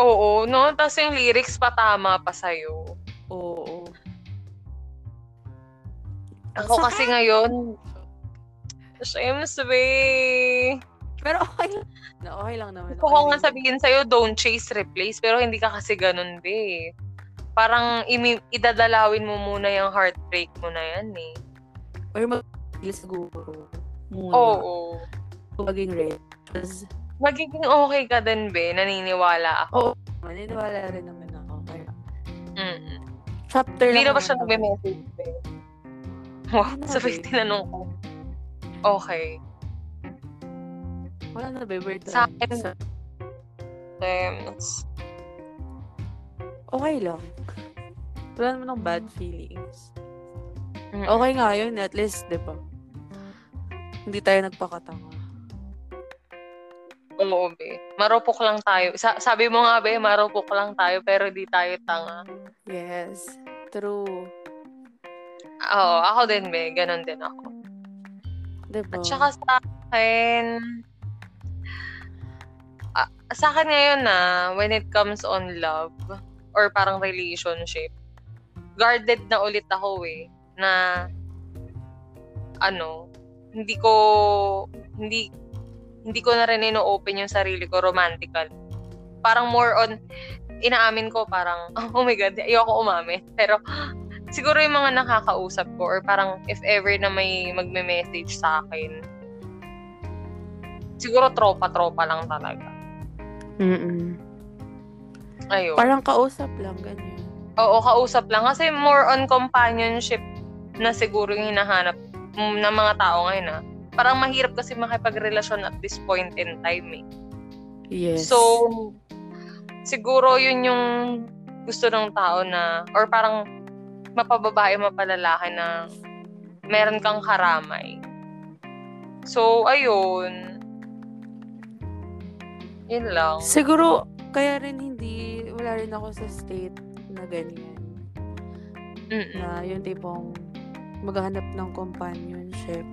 Oo, no? Tapos yung lyrics pa tama pa sa'yo. Oo. Ako kasi ngayon, Shames, be. Pero okay lang. Na, okay lang naman. Gusto ko nga sabihin sa'yo, don't chase, replace. Pero hindi ka kasi ganun, be. Parang imi- idadalawin mo muna yung heartbreak mo na yan, eh. Or mag-feel siguro. Muna. Oo. Maging red. Tapos, Magiging okay ka din, be. Naniniwala ako. maniniwala rin naman ako. Kaya, Mm. chapter Hindi na ba siya naman. nagme-message, be? Wow, Ano, sabay tinanong ko. Okay. Wala na ba? Weird Sa akin- Sa- Tems. okay lang. Wala naman ng bad feelings. Mm. Okay nga yun, at least, di ba? Hindi tayo nagpakatanga. Oo, be. Marupok lang tayo. Sa- sabi mo nga, be, marupok lang tayo, pero di tayo tanga. Yes. True. Oo, ako din, be. Ganon din ako. Di ba? At saka sa akin, ah, sa akin ngayon na, when it comes on love, or parang relationship, guarded na ulit ako eh, na, ano, hindi ko, hindi, hindi ko na rin ino-open yung sarili ko romantical. Parang more on, inaamin ko parang, oh my God, ayoko umamin. Pero, siguro yung mga nakakausap ko, or parang if ever na may magme-message sa akin, siguro tropa-tropa lang talaga. Mm-mm. Ayun. Parang kausap lang, ganyan. Oo, kausap lang. Kasi more on companionship na siguro yung hinahanap mm, ng mga tao ngayon ah. Parang mahirap kasi makipagrelasyon at this point in time eh. Yes. So, siguro yun yung gusto ng tao na, or parang mapababae, mapalalaki na meron kang karamay. So, ayun. Yun lang. Siguro, kaya rin hindi, wala rin ako sa state na ganyan. Mm-mm. Na yung tipong maghahanap ng companionship.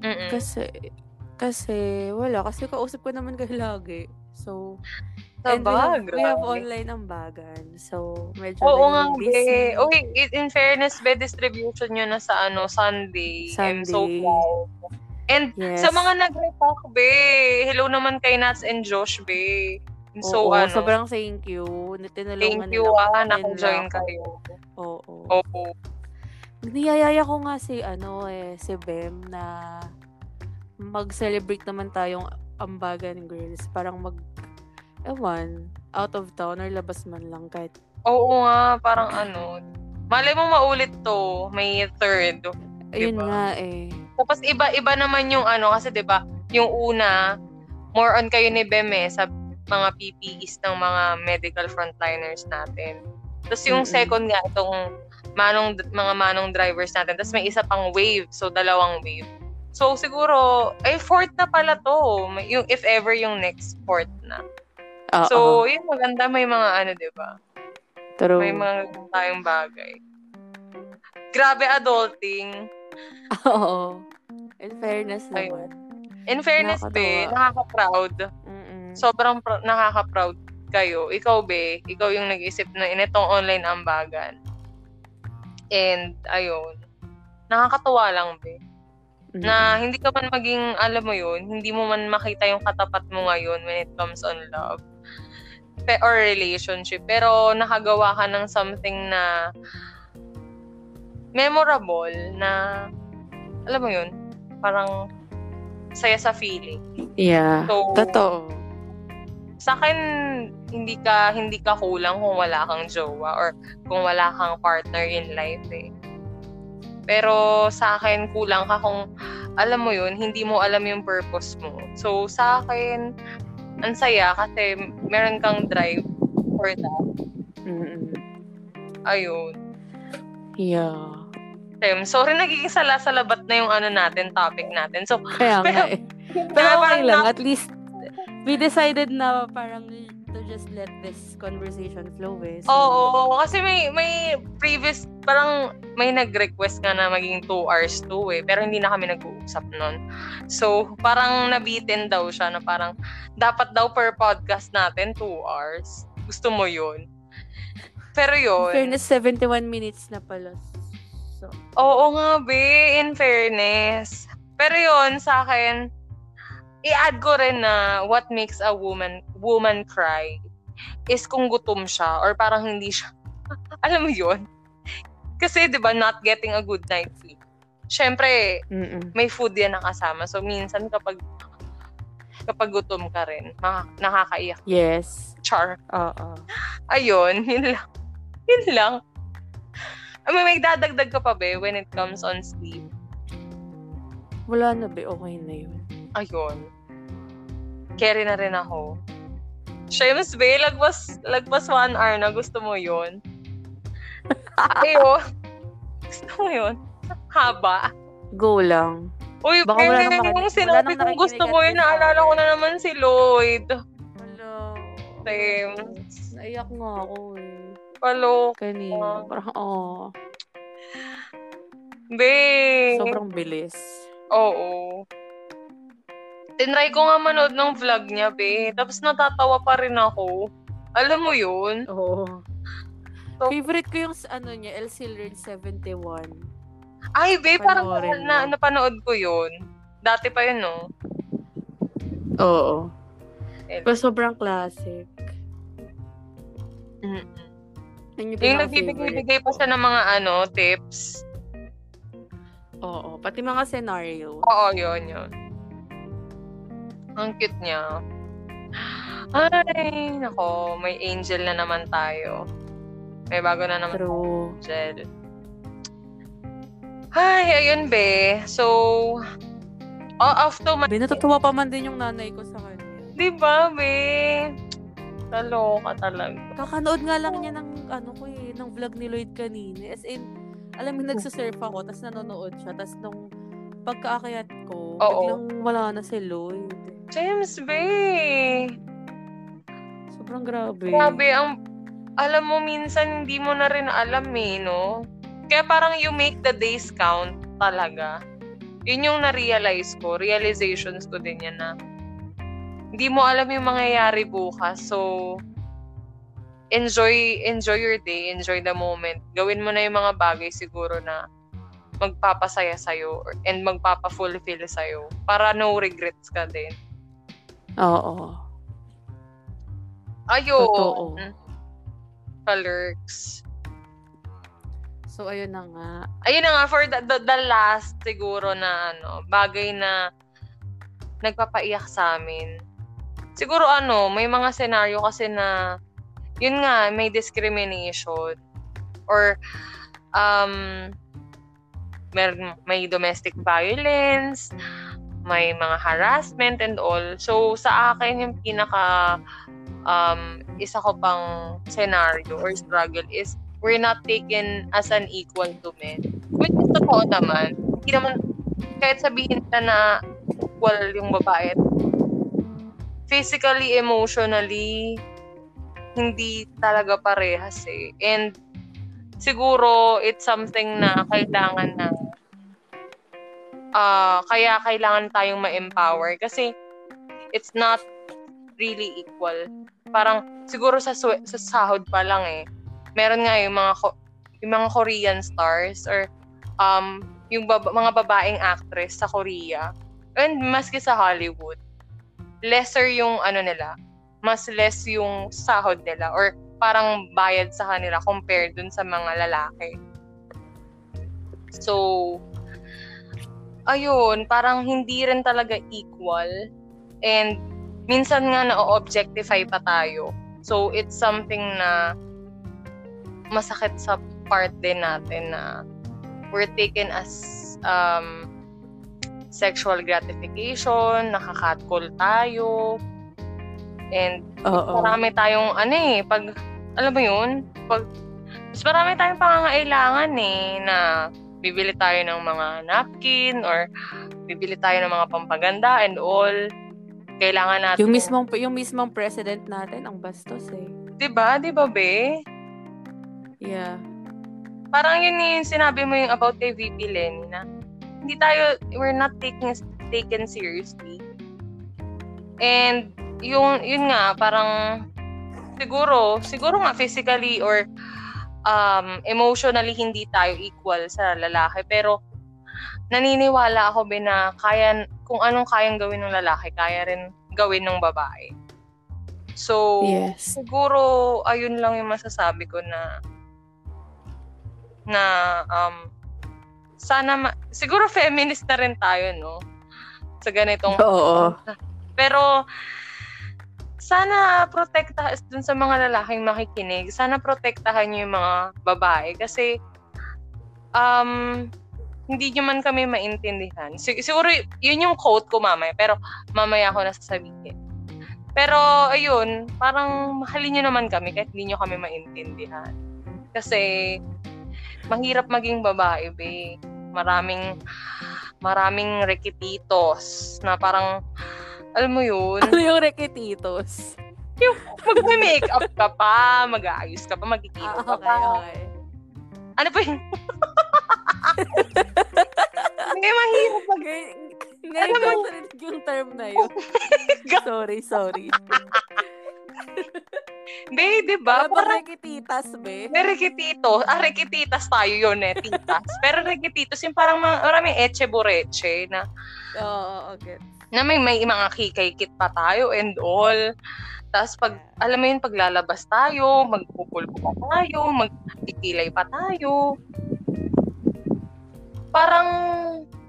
Mm-mm. Kasi, kasi, wala. Kasi kausap ko naman kayo lagi. So, Sa and we have, bag, we have online ang bagan. So, medyo Oo nga, be. Uy, i- in fairness, be, distribution nyo na sa ano, Sunday. I'm so Sunday. proud. And Yes. sa mga nag-repack, be, hello naman kay Nats and Josh, be. So, Oo, ano, sobrang thank you. Tinulungan thank you, ah, naka-join kayo. Oo. Oo. Niyayaya ko nga si, ano eh, si Bem na mag-celebrate naman tayong ambagan girls. Parang mag, ewan, out of town or labas man lang kahit Oo nga, parang ano, malay mo maulit to, may third. Ayun Diba? nga eh. Tapos iba-iba naman yung ano, kasi 'di ba yung una, more on kayo ni Beme sa mga PPEs ng mga medical frontliners natin. Tapos yung Mm-mm. second nga, itong manong, mga manong drivers natin. Tapos may isa pang wave, so dalawang wave. So siguro, ay fourth na pala to. Yung, if ever yung next fourth na. Oo. So, yun maganda, may mga ano, 'di ba True. May mga tayong bagay. Grabe adulting. Oo. In fairness naman. In fairness, be, Nakakatawa. nakaka-proud. Mm-mm. Sobrang pr- nakaka-proud kayo. Ikaw, be, ikaw yung nag-isip na initong online ambagan. And, ayun. nakakatuwa lang, be. Mm-hmm. Na hindi ka man maging, alam mo yun, hindi mo man makita yung katapat mo ngayon when it comes on love or relationship. Pero nakagawa ka ng something na memorable na, alam mo yun, parang saya sa feeling. Yeah. So, Totoo. Sa akin, hindi ka hindi ka kulang kung wala kang jowa or kung wala kang partner in life eh. Pero sa akin, kulang ka kung, alam mo yun, hindi mo alam yung purpose mo. So, sa akin, ang saya kasi meron kang drive for that. Mm-mm. Ayun. Yeah. Tem, sorry nagiging sala-salabat na yung ano natin, topic natin. So, Kaya pero, nga eh. Pero okay lang, at least we decided na parang just let this conversation flow eh. So, Oo, kasi may may previous parang may nag-request nga na maging 2 hours to eh, pero hindi na kami nag-uusap noon. So, parang nabitin daw siya na parang dapat daw per podcast natin 2 hours. Gusto mo 'yun? Pero 'yun. In fairness, 71 minutes na pala. So. Oo nga, be, in fairness. Pero 'yun sa akin, i-add ko rin na what makes a woman woman cry is kung gutom siya or parang hindi siya alam mo yon kasi 'di ba not getting a good night sleep. Syempre Mm-mm. may food yan nakasama so minsan kapag kapag gutom ka rin mak- nakakaiyak. Yes. Char. Oo. Ayun yun lang. Yun lang. I mean, may dadagdag ka pa ba when it comes on sleep? Wala na ba? Okay na yun. Ayun, carry na rin ako. Shames, be, lagpas, lagpas one hour na gusto mo yun. Ayo. gusto mo yun? Haba. Go lang. Uy, Baka wala nang makik- yung sinabi kong gusto mo yun, naalala ko na naman si Lloyd. Hello. Same. Naiyak nga ako eh. Palo. Kanina. Parang, oh. Be. Sobrang bilis. Oo tinry ko nga manood ng vlog niya, be. Tapos natatawa pa rin ako. Alam mo yun? Oo. So, Favorite ko yung ano niya, El Silver 71. Ay, be, parang na, na, napanood ko yun. Dati pa yun, no? Oo. Pero sobrang classic. Mm. Yung, yung nagbibigay pa siya ng mga ano, tips. Oo, pati mga scenario. Oo, yun, yun. Ang cute niya. Ay, nako, may angel na naman tayo. May bago na naman True. angel. Ay, ayun be. So, oh, after my... Be, natutuwa pa man din yung nanay ko sa kanya. Di ba, be? Kaloka talaga. Kakanood nga lang niya ng, ano ko eh, ng vlog ni Lloyd kanina. As in, alam mo, nagsasurf ako, tapos nanonood siya, tapos nung pagkaakyat ko, Oo. biglang wala na si Lloyd. James Bay! Sobrang grabe. Grabe, ang, alam mo, minsan hindi mo na rin alam eh, no? Kaya parang you make the days count talaga. Yun yung na-realize ko, realizations ko din yan na hindi mo alam yung mangyayari bukas. So, enjoy enjoy your day, enjoy the moment. Gawin mo na yung mga bagay siguro na magpapasaya sa'yo and magpapa-fulfill sa'yo para no regrets ka din. Oo. Ayun. Totoo. Kalurks. So, ayun na nga. Ayun na nga, for the, the, the last siguro na ano, bagay na nagpapaiyak sa amin. Siguro ano, may mga senaryo kasi na, yun nga, may discrimination. Or, um, may, may domestic violence, may mga harassment and all. So, sa akin, yung pinaka um, isa ko pang scenario or struggle is we're not taken as an equal to men. Which is totoo naman. Hindi naman, kahit sabihin na na equal yung babae, physically, emotionally, hindi talaga parehas eh. And siguro, it's something na kailangan na uh, kaya kailangan tayong ma-empower kasi it's not really equal. Parang siguro sa sa sahod pa lang eh. Meron nga yung mga yung mga Korean stars or um, yung baba, mga babaeng actress sa Korea and maski sa Hollywood, lesser yung ano nila, mas less yung sahod nila or parang bayad sa kanila compared dun sa mga lalaki. So, ayun, parang hindi rin talaga equal and minsan nga na-objectify pa tayo. So, it's something na masakit sa part din natin na we're taken as um, sexual gratification, nakakatcall tayo, and Oo. marami tayong ano eh, pag, alam mo yun, pag, mas marami tayong pangangailangan eh, na bibili tayo ng mga napkin or bibili tayo ng mga pampaganda and all. Kailangan natin. Yung mismong yung mismong president natin ang bastos eh. 'Di ba? 'Di ba, be? Yeah. Parang yun yung sinabi mo yung about kay VP Lenny na hindi tayo, we're not taking taken seriously. And yung, yun nga, parang siguro, siguro nga physically or um, emotionally hindi tayo equal sa lalaki. Pero naniniwala ako ba na kaya, kung anong kayang gawin ng lalaki, kaya rin gawin ng babae. So, yes. siguro, ayun lang yung masasabi ko na na um, sana ma- siguro feminist na rin tayo no sa ganitong Oo. pero sana protekta dun sa mga lalaking makikinig sana protektahan niyo yung mga babae kasi um hindi nyo man kami maintindihan. Sig- siguro yun yung quote ko mamaya, pero mamaya ako na sasabihin. Pero ayun, parang mahalin nyo naman kami kahit hindi nyo kami maintindihan. Kasi mahirap maging babae, be. Maraming maraming rekititos na parang alam mo yun? Ano yung rekititos? Yung mag-makeup ka pa, mag-aayos ka pa, magkikita Ah, ka okay, pa. okay. Ano pa yun? Hindi, mahirap mag... Ngayon ko narinig yung term na yun. sorry, sorry. Be, di ba? Ano ba rekititas, be? May rekitito. Ah, rekititas tayo yun eh, titas. Pero rekititos, yung parang maraming eche boreche na, Oo, okay. Na may, may mga kikaykit pa tayo and all. Tapos pag, alam mo yun, paglalabas tayo, magpupulpo pa tayo, magkikilay pa tayo. Parang,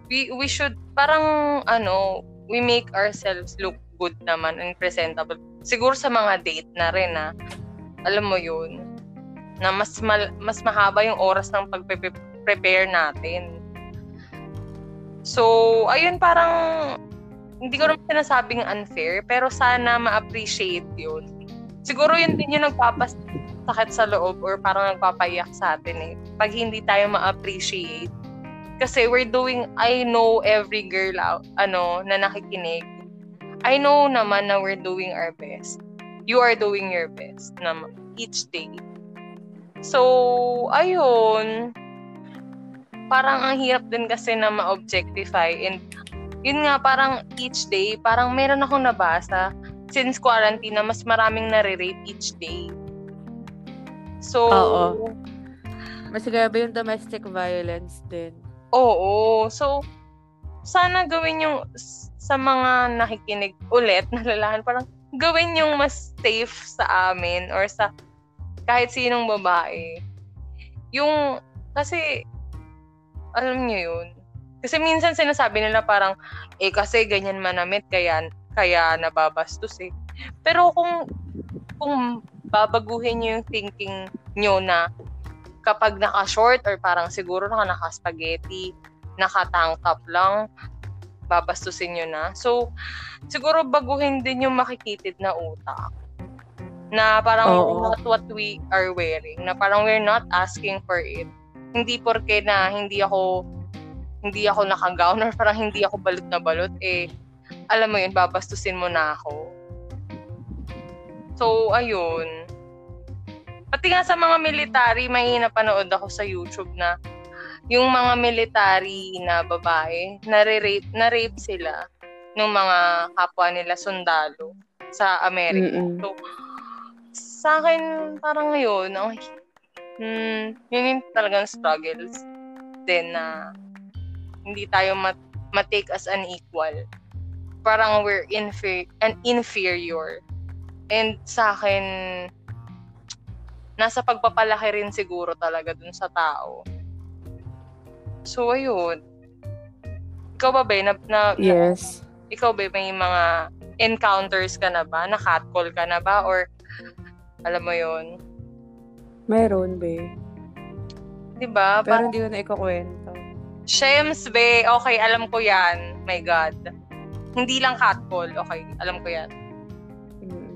we, we should, parang, ano, we make ourselves look good naman and presentable. Siguro sa mga date na rin na, alam mo yun, na mas mal, mas mahaba yung oras ng pagpe-prepare natin. So, ayun parang hindi ko naman sinasabing unfair, pero sana ma-appreciate yun. Siguro yun din yung nagpapasakit sa loob or parang nagpapayak sa atin eh. Pag hindi tayo ma-appreciate. Kasi we're doing, I know every girl out, ano, na nakikinig. I know naman na we're doing our best. You are doing your best na each day. So, ayun. Parang ang hirap din kasi na ma-objectify and yun nga, parang each day, parang meron akong nabasa since quarantine na mas maraming nare-rape each day. So, Oo. Mas grabe yung domestic violence din. Oo. So, sana gawin yung sa mga nakikinig ulit na lalahan, parang gawin yung mas safe sa amin or sa kahit sinong babae. Yung, kasi, alam niyo yun, kasi minsan sinasabi nila parang, eh kasi ganyan manamit, kaya, kaya nababastos eh. Pero kung, kung babaguhin niyo yung thinking niyo na kapag naka-short or parang siguro naka naka-spaghetti, naka-tank top lang, babastusin nyo na. So, siguro baguhin din yung makikitid na utak. Na parang Oo. not what we are wearing. Na parang we're not asking for it. Hindi porke na hindi ako hindi ako naka-gown or parang hindi ako balot na balot, eh, alam mo yun, babastusin mo na ako. So, ayun. Pati nga sa mga military, may napanood ako sa YouTube na yung mga military na babae, nare-rape, na-rape sila ng mga kapwa nila sundalo sa Amerika. Mm-mm. So, sa akin, parang ngayon, ang, hmm, yun yung talagang struggles. din na hindi tayo mat- matake as an equal. Parang we're infer- an inferior. And sa akin, nasa pagpapalaki rin siguro talaga dun sa tao. So, ayun. Ikaw ba, ba, na, na, yes. Na, ikaw ba, may mga encounters ka na ba? Na-catcall ka na ba? Or, alam mo yun? Meron, be. Diba? Pero hindi ko na ikakwento. Shems, be. Okay, alam ko yan. My God. Hindi lang catcall. Okay, alam ko yan. Mm.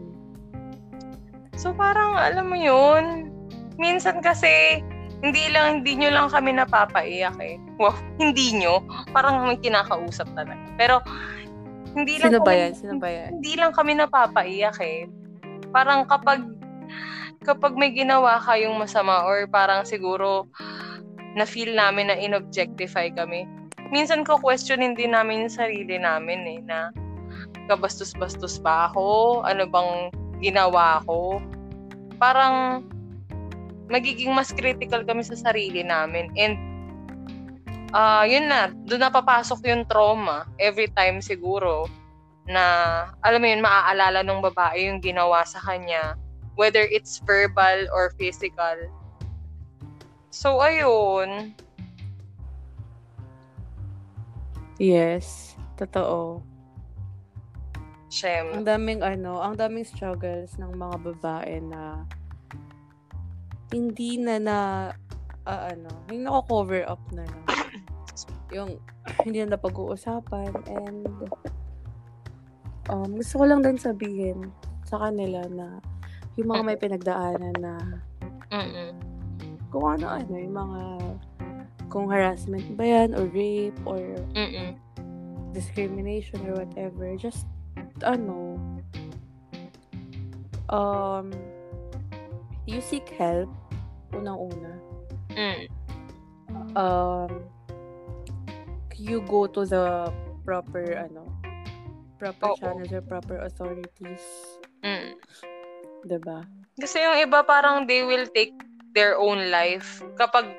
So, parang, alam mo yun, minsan kasi, hindi lang, hindi nyo lang kami napapaiyak eh. Wow, hindi nyo. Parang may kinakausap talaga. Pero, hindi lang Sino ba yan? Sino ba yan? Hindi lang kami napapaiyak eh. Parang kapag kapag may ginawa kayong masama or parang siguro na feel namin na inobjectify kami. Minsan ko question hindi namin yung sarili namin eh na kabastos-bastos ba ako? Ano bang ginawa ko? Parang magiging mas critical kami sa sarili namin and uh, yun na, doon na papasok yung trauma every time siguro na, alam mo yun, maaalala ng babae yung ginawa sa kanya, whether it's verbal or physical. So, ayun. Yes, totoo. Shem. Ang daming ano, ang daming struggles ng mga babae na hindi na na uh, ano, yung nako-cover up na lang yung hindi na pag-uusapan and um, gusto ko lang din sabihin sa kanila na yung mga may pinagdaanan na Mm-mm. Kung ano-ano, yung mga kung harassment ba yan or rape or Mm-mm. discrimination or whatever, just ano um you seek help unang-una. Mm. Um you go to the proper ano proper Oo. channels or proper authorities. Mm. 'Di ba? Kasi yung iba parang they will take their own life. Kapag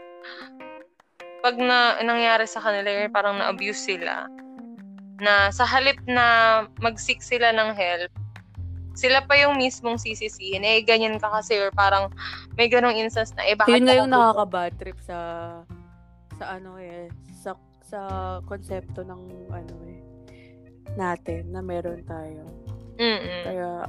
pag na nangyari sa kanila parang na-abuse sila. Na sa halip na mag-seek sila ng help sila pa yung mismong sisisihin. Eh ganyan ka kasi or parang may ganong instance na eh bakit Yun nga yung nakaka-bad trip sa sa ano eh sa sa konsepto ng ano eh natin na meron tayo. Mm-mm. Kaya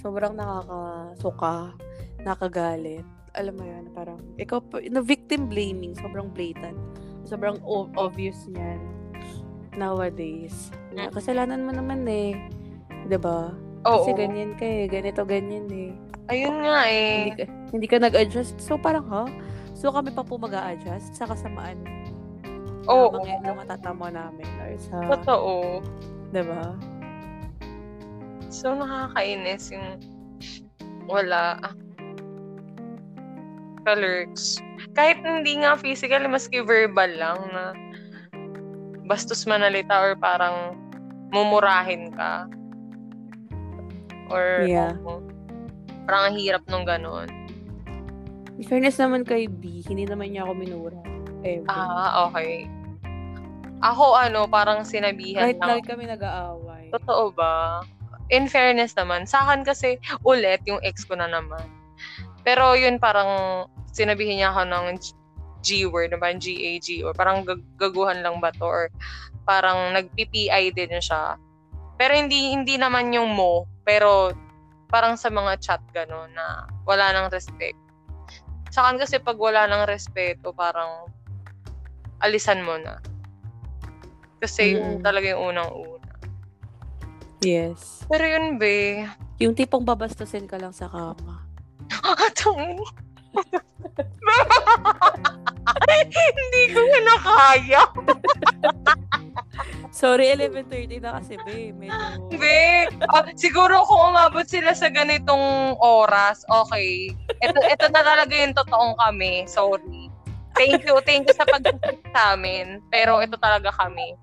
sobrang nakakasuka, nakagalit. Alam mo yun, parang ikaw na victim blaming, sobrang blatant. Sobrang o- obvious niyan nowadays. Na, Mm. kasalanan mo naman eh. 'Di ba? Oo. Kasi ganyan ka eh, ganito ganyan eh. Ayun nga Hindi eh. ka, hindi ka nag-adjust. So parang ha? So kami pa po mag-a-adjust sa kasamaan Oo. na, mga, na matatamo namin or sa, Totoo. 'di ba? So, nakakainis yung wala. Kalurks. Kahit hindi nga physical, maski verbal lang na bastos manalita or parang mumurahin ka. Or, Yeah. oo. parang ang hirap nung ganon. In fairness naman kay B, hindi naman niya ako minura. Ever. Ah, okay. Ako, ano, parang sinabihan Kahit lang. lagi kami nag-aaway. Totoo ba? In fairness naman, sa akin kasi ulit yung ex ko na naman. Pero yun parang sinabihin niya ako ng G- G-word, naman G-A-G, or parang gag- gaguhan lang ba to, or parang nag-PPI din siya. Pero hindi hindi naman yung mo, pero parang sa mga chat gano'n na wala nang respect. Sa akin kasi pag wala nang respeto, parang alisan mo na. Kasi yun Mm. talaga yung unang-una. Yes. Pero yun, be. Yung tipong babastusin ka lang sa kama. Atong. Hindi ko na kaya. Sorry, 11.30 na kasi, be. Medyo... Be, ah, siguro kung umabot sila sa ganitong oras, okay. Ito, ito na talaga yung totoong kami. Sorry. Thank you, thank you sa pag sa amin. Pero ito talaga kami.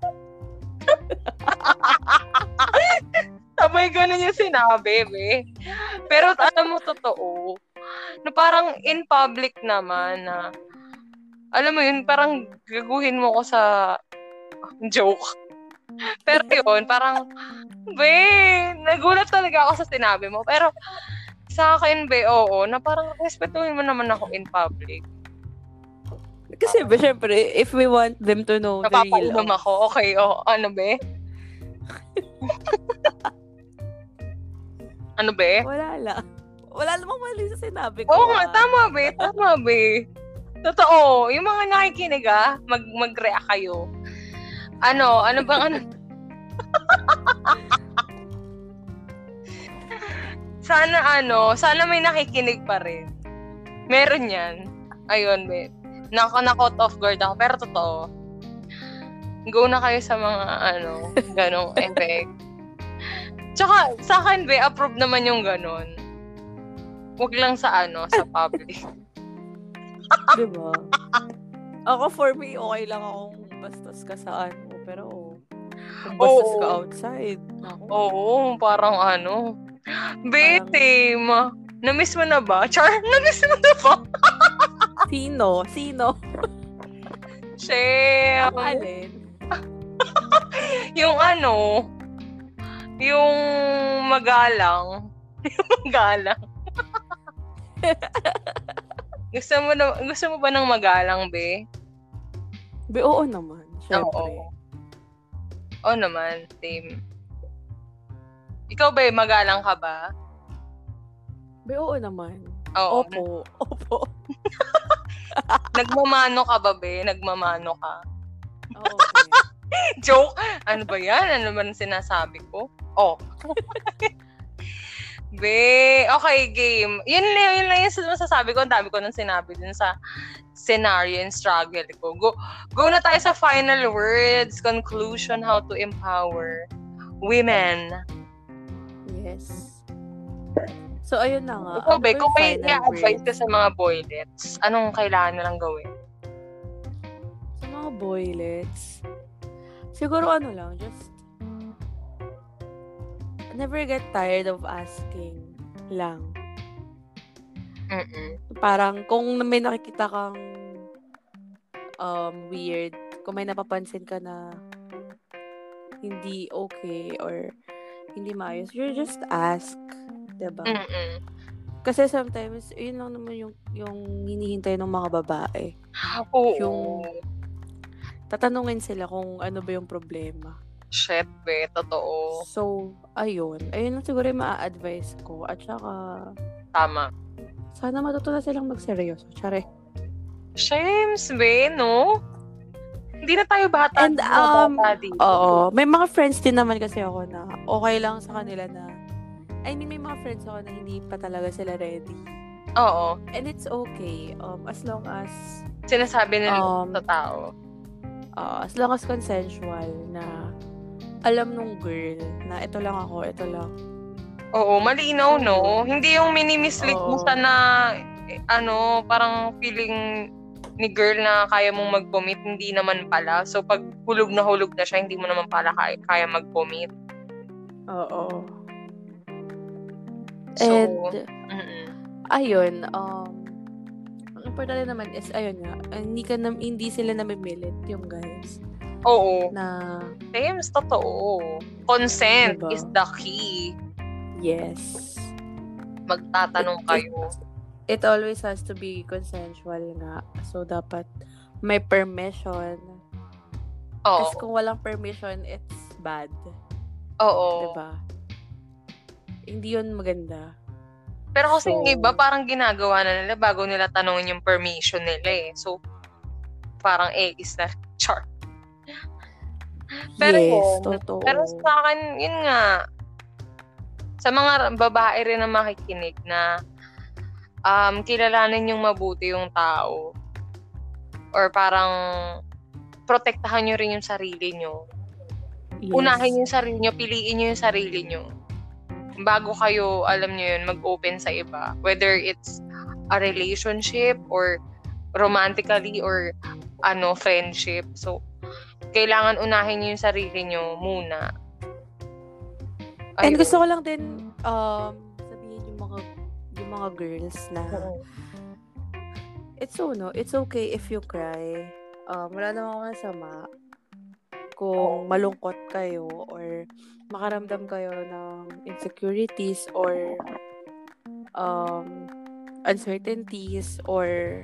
Sabay ganun yung sinabi, be. Pero alam mo, totoo. Na parang in public naman na alam mo yun, parang gaguhin mo ko sa joke. Pero yun, parang, be, nagulat talaga ako sa sinabi mo. Pero, sa akin, be, oo, na parang respetuhin mo naman ako in public. Kasi ba, syempre, if we want them to know the real... Napapainom ako. Okay, oh, ano be? ano be? Wala lang. Wala namang mali sa sinabi ko. Oo nga, ah. tama be, tama be. Totoo, yung mga nakikinig ah, mag mag-react kayo. Ano, ano bang ano? sana ano, sana may nakikinig pa rin. Meron yan. Ayun, be. Naka na-caught off guard ako, pero totoo. Go na kayo sa mga ano, ganong effect. Tsaka, sa akin, be, approve naman yung ganon. Huwag lang sa ano, sa public. diba? Ako, for me, okay lang akong bastos ka sa ano. Pero, kung bastos Oo. ka outside. Oo, parang ano. Bete, ma. Na-miss mo na ba? Char, na-miss mo na ba? Sino? Sino? Shame. Alin? yung ano, yung magalang. yung magalang. Gusto mo na, gusto mo ba ng magalang, be? Be, oo naman. Syempre. Oo. Oo naman, same. Ikaw ba, magalang ka ba? Be, oo naman. Oo. Opo. Opo. Nagmamano ka ba, be? Nagmamano ka? Oo. Okay. Joke? Ano ba yan? Ano man sinasabi ko? Oh. Be, okay, game. Yun, yun lang yung masasabi ko. Ang dami ko nang sinabi dun sa scenario and struggle ko. Go, go na tayo sa final words, conclusion, how to empower women. Yes. So, ayun na nga. Ikaw, Be, kung may i-advise ka sa mga boylets, anong kailangan nilang gawin? Sa mga boylets, siguro ano lang, just never get tired of asking lang. Mm-mm. Parang kung may nakikita kang um, weird, kung may napapansin ka na hindi okay or hindi maayos, you just ask. Diba? Mm-mm. Kasi sometimes, yun lang naman yung, yung hinihintay ng mga babae. Oo. Yung tatanungin sila kung ano ba yung problema. Shit, be. Totoo. So, ayun. Ayun lang siguro yung maa-advise ko. At saka... Tama. Sana matuto na silang magseryoso. Tsare. Shames, be, no? Hindi na tayo bata. And, um, bata dito. Oo. May mga friends din naman kasi ako na okay lang sa kanila na I mean, may mga friends ako na hindi pa talaga sila ready. Oo. And it's okay. Um, as long as... Sinasabi nila um, sa tao. Uh, as long as consensual na alam nung girl na ito lang ako, ito lang. Oo, malinaw, no? Hindi yung mini-mislead mo sa na, ano, parang feeling ni girl na kaya mong mag-commit, hindi naman pala. So, pag hulog na hulog na siya, hindi mo naman pala kaya, kaya mag-commit. Oo. So, And, mm-mm. ayun, um, ang importante naman is, ayun nga, hindi, ka na, hindi sila namimilit, yung guys. Oo. Na, Tems, totoo. Consent diba? is the key. Yes. Magtatanong it, kayo. It, it always has to be consensual nga. So, dapat may permission. Oo. Kasi kung walang permission, it's bad. Oo. Diba? Hindi yun maganda. Pero kasi so, yung iba, parang ginagawa na nila bago nila tanongin yung permission nila eh. So, parang eh, is na chart. Pero yes, yun, totoo. Pero sa akin, yun nga, sa mga babae rin na makikinig na um, kilalanin yung mabuti yung tao or parang protektahan nyo rin yung sarili nyo. Yes. Unahin yung sarili nyo, piliin nyo yung sarili nyo. Bago kayo, alam nyo yun, mag-open sa iba. Whether it's a relationship or romantically or ano, friendship. So, kailangan unahin niyo yung sarili niyo muna. Ayun. And gusto ko lang din um, sabihin yung mga yung mga girls na it's so, no, it's okay if you cry. Um, wala namang masama kung malungkot kayo or makaramdam kayo ng insecurities or um, uncertainties or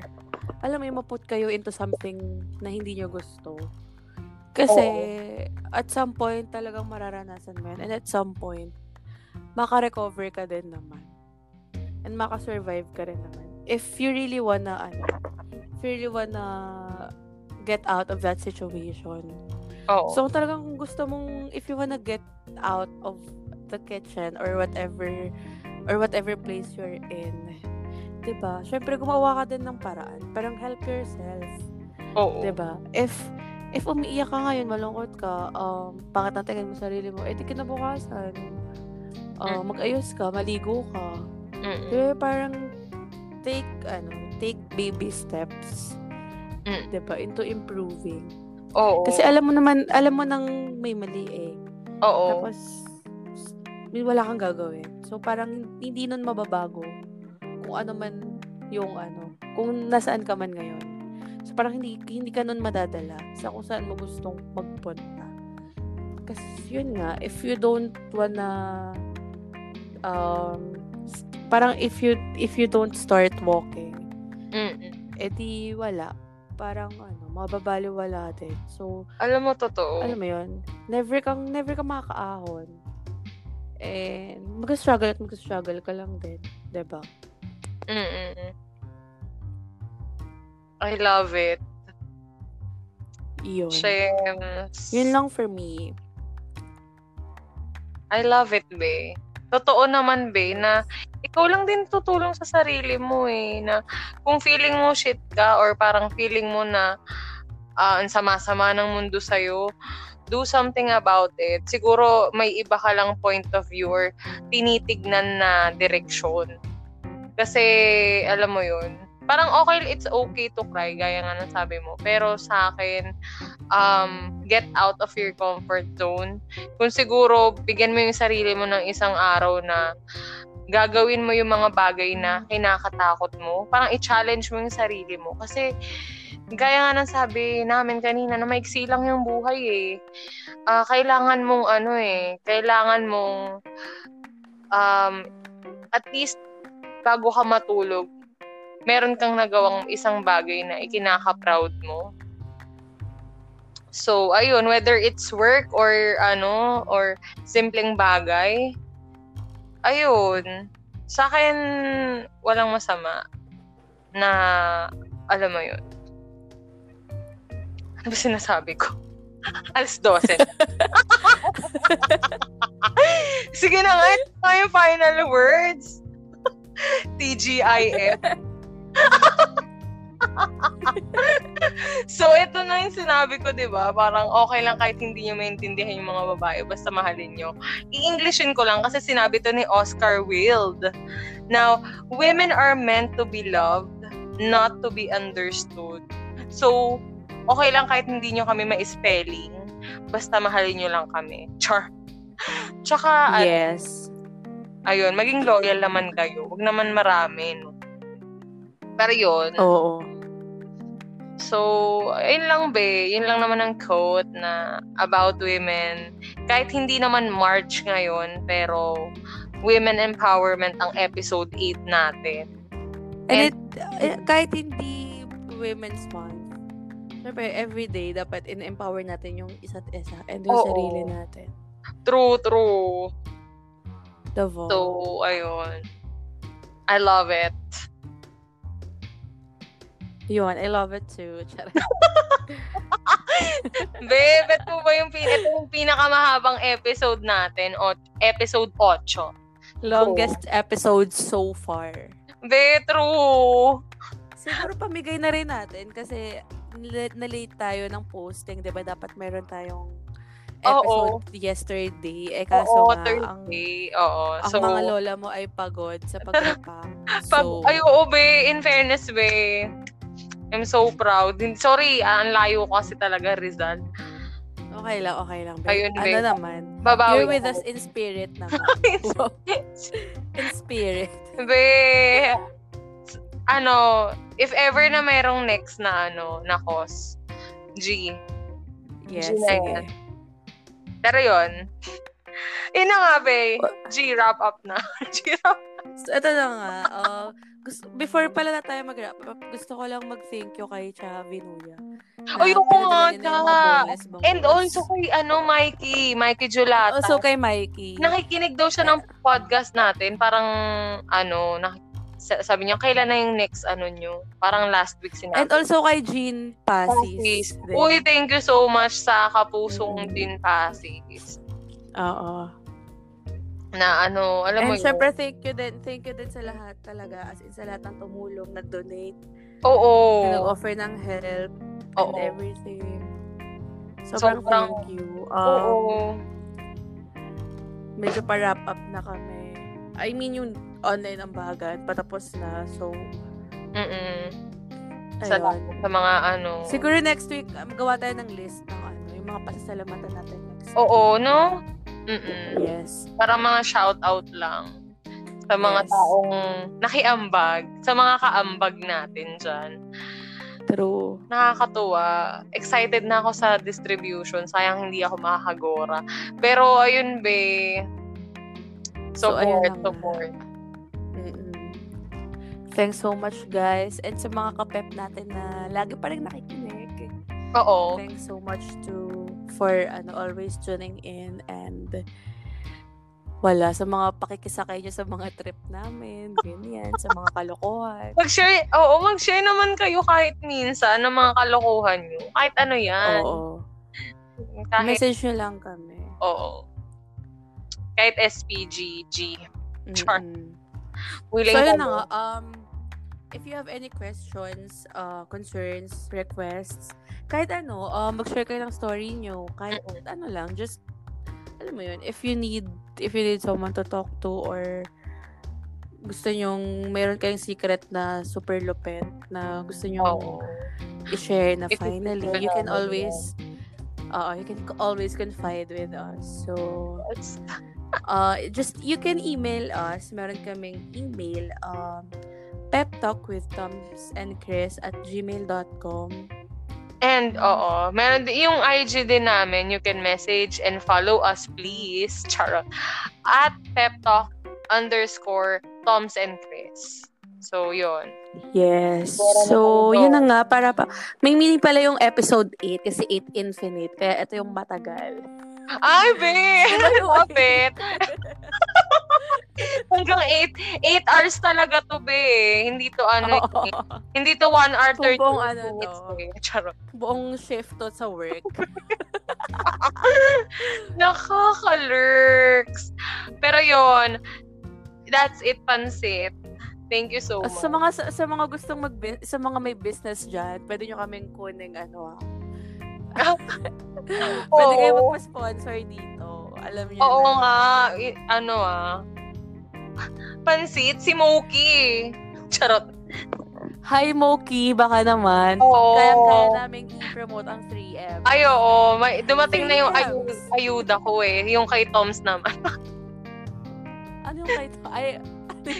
alam mo maput kayo into something na hindi nyo gusto. Kasi Oo. at some point talagang mararanasan mo yan. And at some point, maka-recover ka din naman. And maka-survive ka rin naman. If you really wanna, ano, if you really wanna get out of that situation. Oo. So talagang gusto mong, if you wanna get out of the kitchen or whatever, or whatever place you're in, 'di ba? Syempre gumawa ka din ng paraan. Parang help yourself. Oo. 'Di ba? If if umiiyak ka ngayon, malungkot ka, um, pangit na tingin mo sarili mo, edi kinabukasan, uh, mag-ayos ka, maligo ka. Mm. Diba, parang take, ano, take baby steps. Mm. Diba? Into improving. Oo. Kasi alam mo naman, alam mo nang may mali eh. Oo. Tapos, wala kang gagawin. So, parang hindi nun mababago kung ano man yung ano, kung nasaan ka man ngayon. So parang hindi hindi ka nun madadala sa kung saan mo gustong magpunta. Kasi yun nga, if you don't wanna um parang if you if you don't start walking, mm edi wala. Parang ano, mababaliwala din. So, alam mo totoo. Alam mo yun, never kang never kang makakaahon. And mag-struggle at mag-struggle ka lang din, 'di ba? Mm. I love it. Yun. Shames. Yun lang for me. I love it, be. Totoo naman, be, na ikaw lang din tutulong sa sarili mo eh. Na kung feeling mo shit ka or parang feeling mo na uh, ang sama-sama ng mundo sa'yo, do something about it. Siguro may iba ka lang point of view or tinitignan na direksyon. Kasi, alam mo yun, parang okay, it's okay to cry, gaya nga ng sabi mo. Pero sa akin, um, get out of your comfort zone. Kung siguro, bigyan mo yung sarili mo ng isang araw na gagawin mo yung mga bagay na kinakatakot mo. Parang i-challenge mo yung sarili mo. Kasi, gaya nga ng sabi namin kanina, na maiksi lang yung buhay eh. Uh, kailangan mong ano eh, kailangan mong um, at least bago ka matulog, meron kang nagawang isang bagay na ikinaka-proud mo. So, ayun, whether it's work or ano, or simpleng bagay, ayun, sa akin, walang masama na, alam mo yun. Ano ba sinasabi ko? Alas 12. Sige na nga, ito yung final words. TGIF. so, ito na yung sinabi ko, di ba? Parang okay lang kahit hindi nyo maintindihan yung mga babae, basta mahalin nyo. I-Englishin ko lang kasi sinabi to ni Oscar Wilde. Now, women are meant to be loved, not to be understood. So, okay lang kahit hindi nyo kami ma-spelling, basta mahalin nyo lang kami. Char. Tsaka, yes ayun, maging loyal naman kayo. Huwag naman marami, no? Pero yun. Oo. So, ayun lang be. Yun lang naman ang quote na about women. Kahit hindi naman March ngayon, pero women empowerment ang episode 8 natin. And, And it, eh, kahit hindi Women's Month, syempre everyday dapat in-empower natin yung isa't isa and yung oo. sarili natin. True, true. Davao. So, ayun. I love it. Yun, I love it too. Babe, ito ba yung, ito yung pinakamahabang episode natin? O, episode 8. Longest oh. episode so far. Be, true. Siguro pamigay na rin natin kasi na-late tayo ng posting. Diba dapat meron tayong episode Oo. yesterday. Eh, kaso Oo, nga, ang, Oo. ang So, mga lola mo ay pagod sa pagkapa. pag, so, ay, oo, be. In fairness, be. I'm so proud. Sorry, ah, ang layo ko kasi talaga, Rizal. okay lang, okay lang. Be. Ayun, ano be. naman? Babawi You're with ako. us in spirit naman. in spirit. Be, ano, if ever na mayroong next na ano, na cause, G. Yes, G na yan. Pero yun, yun na nga, be. G, wrap up na. G, wrap So, ito na nga. Uh, gusto, before pala na tayo mag-wrap up, gusto ko lang mag-thank you kay Chavi Nuya. nga, na yung mga Cha. And also kay, ano, Mikey, Mikey Julata. Also kay Mikey. nakikinig daw siya ng podcast natin. Parang, ano, nak- sa- sabi niya, kailan na yung next, ano nyo? Parang last week sinabi. And also kay Jean Pasis. Uy, thank you so much sa kapusong Mm. din Pasis. Oo. Na ano, alam mo And yun. syempre, thank you din. Thank you din sa lahat talaga. As in, sa lahat ng tumulong, nag-donate, Oo. nag-offer ng help, Oo. and everything. Sobrang Sobrang- thank you. Oo. Um, medyo pa-wrap up na kami. I mean, yung online ang bagat, patapos na. So, Mm-mm. Sa, sa mga ano. Siguro next week, um, gawa tayo ng list ng ano, yung mga pasasalamatan natin next week. Oo, no? Mm-mm. Yes. Para mga shout out lang sa mga Yes. taong nakiambag, sa mga kaambag natin dyan. True. Nakakatuwa. Excited na ako sa distribution. Sayang hindi ako makakagora. Pero ayun, be. So, Support, ayun support. Mm-mm. Thanks so much, guys. And sa mga kapep natin na lagi pa rin nakikinig. Oo. Thanks so much to for ano always tuning in and wala sa mga pakikisakay nyo sa mga trip namin, ganyan, sa mga kalokohan. Mag-share, oo, mag-share naman kayo kahit minsan ng mga kalokohan nyo. Kahit ano yan. Oo. Kahit, Message nyo lang kami. oo. Kahit SPG, G. Char. Mm-mm. Willing So, yun na nga. Um, if you have any questions, uh, concerns, requests, kahit ano, um, mag-share kayo ng story nyo. Kahit ano lang, just, alam mo yun, if you need, if you need someone to talk to or gusto nyong, meron kayong secret na super lupet na gusto nyong Oo. i-share na finally, you can always, uh, you can always confide with us. So, uh, just you can email us. Meron kaming email um pep talk with Toms and Chris at gmail.com. And, oo, meron din, yung IG din namin, you can message and follow us, please. Charot. At pep talk underscore Toms and Chris. So, yun. Yes. So, yun na nga. Para pa, may meaning pala yung episode 8 kasi 8 infinite. Kaya ito yung matagal. Ay, be! Kapit! Hanggang 8, 8 hours talaga to, be. Hindi to ano, eh. hindi to 1 hour 30 Buong ano eh. Charot. Buong shift to sa work. Nakaka-lurks. Pero yon that's it, Pansit. Thank you so much. sa mga sa, sa mga gustong mag sa mga may business diyan, pwede nyo kaming kuning ano ah. pwede kayo magpa-sponsor dito. Alam niyo Oo na. nga. I- ano ah. Pansit, si Moki. Charot. Hi Moki, baka naman. Oo. Kaya-kaya namin i-promote ang 3M. Ay, oo. May, dumating na yung ayu- ayuda ko eh. Yung kay Toms naman. Ano yung kay Ay,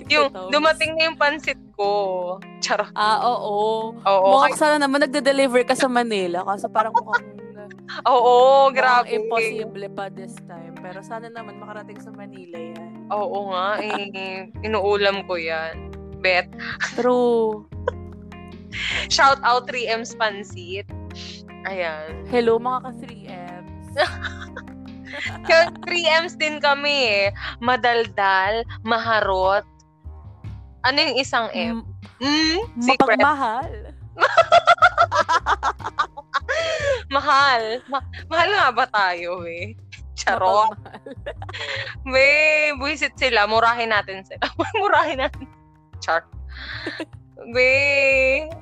yung kay dumating na yung pansit ko. Charot. Ah, oo. Oo. Mukhang sana naman nagde-deliver ka sa Manila kasi parang mukhang Oo, grabe. impossible pa this time. Pero sana naman makarating sa Manila yan. Oo nga. Eh, inuulam ko yan. Bet. True. Shout out 3M's Pansit. Ayan. Hello mga ka-3Ms. Kaya 3M's din kami eh. Madaldal, maharot. Ano yung isang M? Mm, secret. mapagmahal. Mahal. Ma- mahal nga ba tayo eh? Charot. Be, buisit sila. Murahin natin sila. Murahin natin. Char. Be,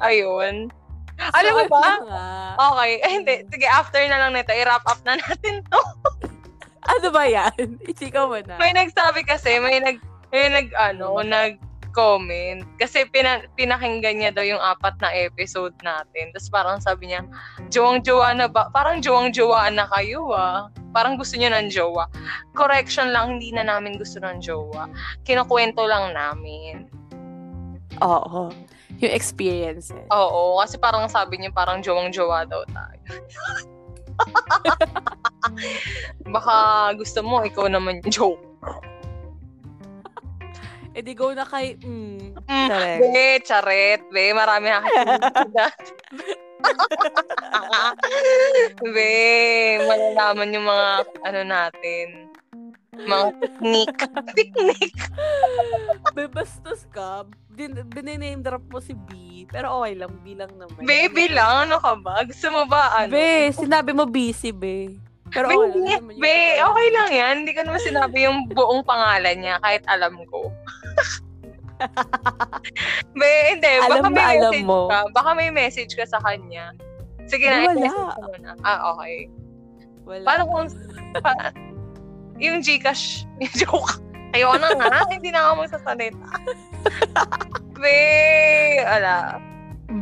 ayun. Alam mo So, ba? nga? Okay. Eh, hindi. Sige, after na lang nito, i-wrap up na natin to. Ano ba yan? Ichika mo na. May nagsabi kasi, may nag, may nag, ano, nag-comment. Kasi pina, pinakinggan niya daw yung apat na episode natin. Tapos parang sabi niya, jowang-jowa na ba? Parang jowang-jowaan na kayo ah. Parang gusto niya ng jowa. Correction lang, hindi na namin gusto ng jowa. Kinukwento lang namin. Oo. Yung experiences. Oo, kasi parang sabi niya parang jowang-jowa daw tayo. Baka gusto mo, ikaw naman yung joke. E di go na kay, mm, Mm, Charet. be, charet, be, marami nakakita. be, malalaman yung mga, ano natin, mga technique. technique. Be, bastos ka. Din, bininame drop mo si B. Pero okay lang, B lang naman. Baby lang, ano ka ba? Gusto mo ba, ano? Be, sinabi mo busy, be. Pero Be, okay hindi. Be, okay lang yan. Hindi ko naman sinabi yung buong pangalan niya kahit alam ko. Be, hindi. Alam baka may alam message mo. ka. Baka may message ka sa kanya. Sige na, wala. na. Ah, okay. Wala. Paano kung... Pa, yung Gcash, yung joke. Ayoko na nga. hindi na ako magsasalita. Be, ala.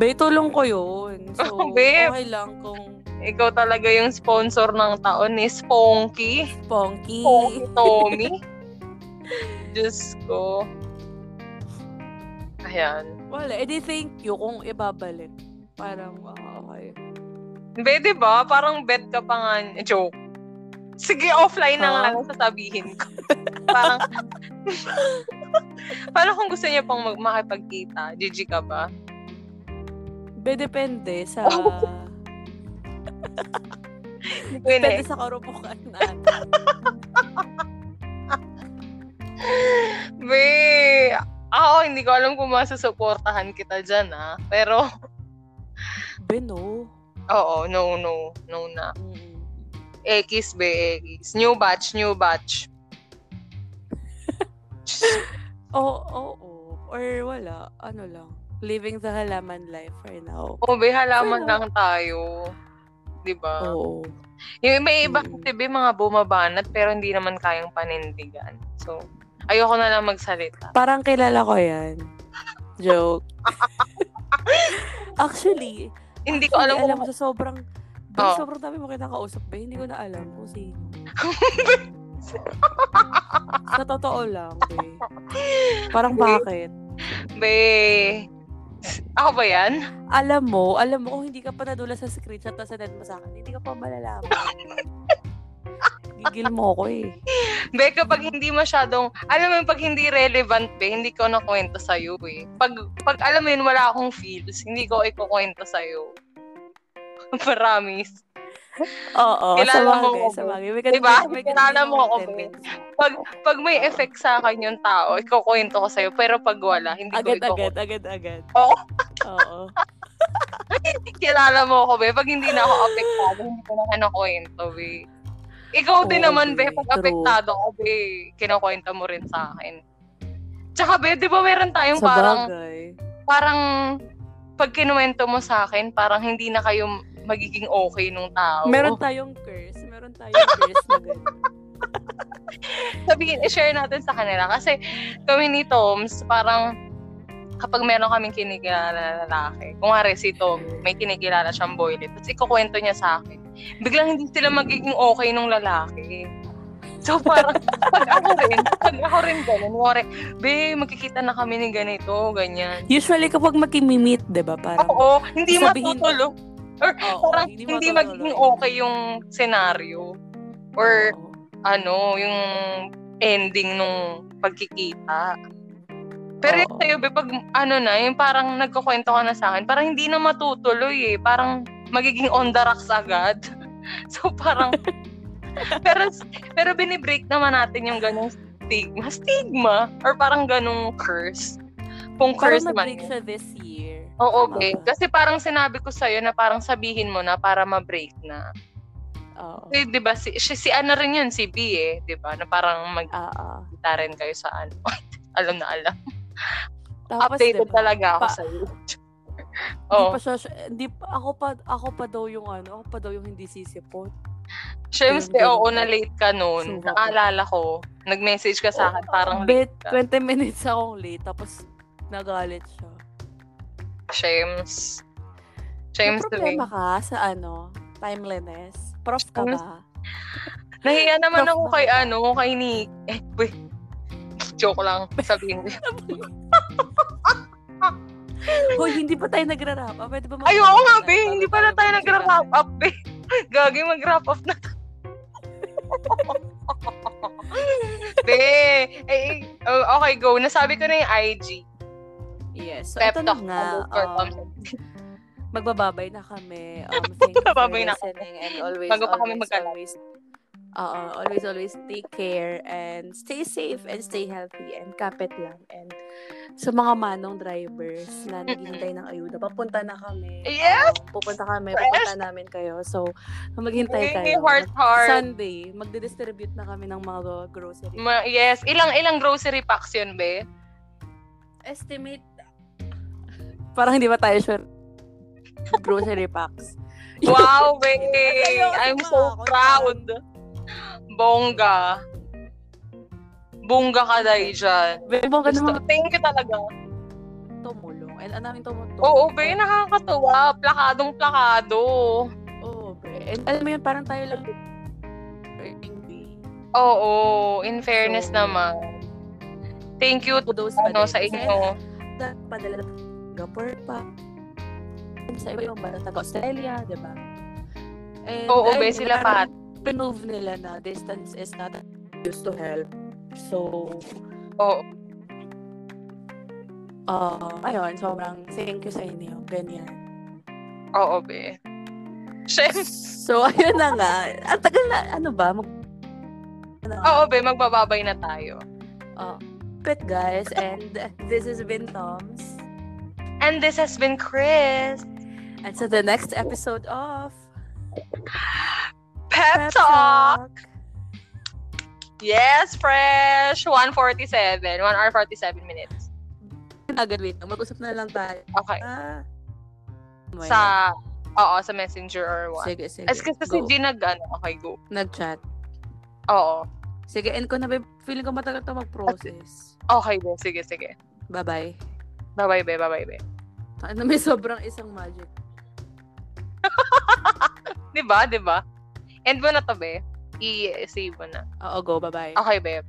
Be, tulong ko yun. So, Be. okay lang kung Ikaw talaga yung sponsor ng taon ni Sponky. Ponky. Sponky Tommy. Diyos ko. Ayan. Wala. Eh, di thank you kung ibabalik. Parang, ah, okay. Be, di ba? Parang bet ka pa nga. eh, Joke. Sige, offline na Huh? lang sasabihin ko. Parang, parang kung gusto niya pang mag- makipagkita, GG ka ba? Be, depende sa... Hindi eh. depende sa karupukan natin. Be, ako hindi ko alam kung masusuportahan kita dyan ah. Pero, Be, no. oo, no, no, no na. Mm. X, be, X. New batch, new batch. Oo, oo, oo. Or wala. Ano lang. Living the halaman life for now. O, be, halaman lang tayo. Di ba? Oo. Yung may iba Mm. kasi be, mga bumabanat pero hindi naman kayang panindigan. So, ayoko na lang magsalita. Parang kilala ko yan. Joke. Actually, Hindi ko alam Hindi, alam kung... mo, sa sobrang, Oh. sobrang dami mo kinakausap ba, hindi ko na alam kung sino. sa totoo lang, be. Parang bakit? Be, ako ba yan? Alam mo, alam mo, kung hindi ka pa nadula sa screenshot na sinend mo sa akin, hindi ka pa malalaman. Gigil mo ko eh. Be, kapag hindi masyadong, alam mo yung pag hindi relevant, be, hindi ko nakwento sa'yo eh. Pag, pag alam mo yun, wala akong feels, hindi ko ikukwento sa'yo. Promise. Oo, Kilala sa mo bagay, ko, sa be. bagay. May Diba? may Kilala mo be. tendency. Pag, pag may effect sa akin yung tao, ikukwento ko sa'yo. Pero pag wala, hindi ko Agad, ikukwento. agad, agad, agad. Oo. Oo. Kilala mo ako, be. Pag hindi na ako apektado, hindi ko na kinakwento, be. Ikaw din Oo, naman, be. Pag apektado ko, be, kinakwento mo rin sa akin. Tsaka, be, di ba meron tayong Sa parang, bagay. parang, pag kinuwento mo sa akin, parang hindi na kayo magiging okay nung tao. Meron tayong curse. Meron tayong curse na ganun. Sabihin, i-share natin sa kanila. Kasi kami ni Toms, parang kapag meron kaming kinikilala na lalaki, kung nga si Tom, may kinikilala siyang boylet, tapos ikukwento niya sa akin, biglang hindi sila magiging okay nung lalaki. So parang, pag ako rin, pag ako rin ganun, wari, be, magkikita na kami ni ganito, ganyan. Usually kapag magkimi-meet, 'di ba? Parang Oo, hindi Sabihin- matutulo. Or Oo, parang hindi, matutuloy. magiging okay yung senaryo. Or Oo. ano, yung ending nung pagkikita. Pero yung Oo. sa'yo, be, pag ano na, yung parang nagkukwento ka na sa akin, parang hindi na matutuloy eh. Parang magiging on the rocks agad. So parang, pero, pero binibreak naman natin yung ganong stigma. Stigma? Or parang ganong curse. Kung Parang curse man. na-break siya this year. Oo, Tama be. ba? Kasi parang sinabi ko sa'yo na parang sabihin mo na para ma-break na. Oo. Kasi, di ba, si, si, si ano rin yun, si B eh, di ba, na parang mag rin kayo sa ano. alam na alam. Tapos, Updated diba, talaga ako pa- sa iyo. Hindi oh, pa siya, hindi pa, ako pa, ako pa daw yung ano, ako pa daw yung hindi sisipot. syempre, ganun, oo, na late ka noon. Ko. Nakaalala ko, nag-message ka sa akin, parang late ka. 20 minutes akong late, tapos nagalit siya. Shames. May Shames me. problema ka sa ano, timeliness? Prof ka ba? Nahiya naman Prof ako kay ano, kay Nick. Eh, wait. Joke lang. Sabihin ko. Hoy, hindi pa tayo nagra-wrap up. Pwede ba Ay, oo nga, be. Hindi bago pala tayo nagra-wrap up, be. Gagi, mag-wrap up na tayo. be, eh, oh, okay, go. Nasabi ko na yung IG. Yes. So, Pep ito na nga. um, magbababay na kami. Um, thank you for na listening and always, Bago pa kami always, magkalap. always, uh, always, always take care and stay safe and stay healthy and kapit lang. And sa mga manong drivers na naghihintay ng ayuda, papunta na kami. Yes! Pupunta kami, Fresh! pupunta namin kayo. So, maghintay Okay, kayo. heart, heart. Sunday, magdi-distribute na kami ng mga grocery. Ma- yes. Ilang ilang grocery packs yun, be? Estimate, parang hindi ba tayo sure grocery packs. Wow, be! Ayoko, I'm so ako proud. Bongga. Bongga ka dahil dyan. Bebong ka Gusto, naman thank you talaga. tumulong. And ang namin tumutulong. Oo, be, nakakatuwa. Plakadong plakado. Oo, be. And alam mo yun, parang tayo lang. Oo, in fairness So, naman. Thank you To those ano, sa inyo. Padala ng Singapore pa. Sa iba yung taga Australia, di ba? And, Oo, be, sila pa. Pinove nila na distance is not used to help. So, Oo. uh, ayun, sobrang thank you sa inyo. Ganyan. Oo, be. Shem. So, ayun na nga. Ang tagal na, ano ba? Mag- ano? Oo, be, magbababay na tayo. Uh, but guys, and this has been Tom's. And this has been Chris. And so the next episode of Pep, Talk. Yes, fresh. 147. 1 hour 47 minutes. Agad, wait. Mag-usap na lang tayo. Okay. Ah. Sa, oo, sa messenger or what. Sige, sige. As kasi si. G nag, ano, okay, go. Nag-chat. Oo. Sige, end ko na. babe. Feeling ko matagal to mag-process. Okay, be. Sige, sige. Bye-bye. Bye-bye, be. Bye-bye, be. Ano, may sobrang isang magic. Diba? Diba? End mo na to, be. I-save mo na. Oo, go. Bye-bye. Okay, be.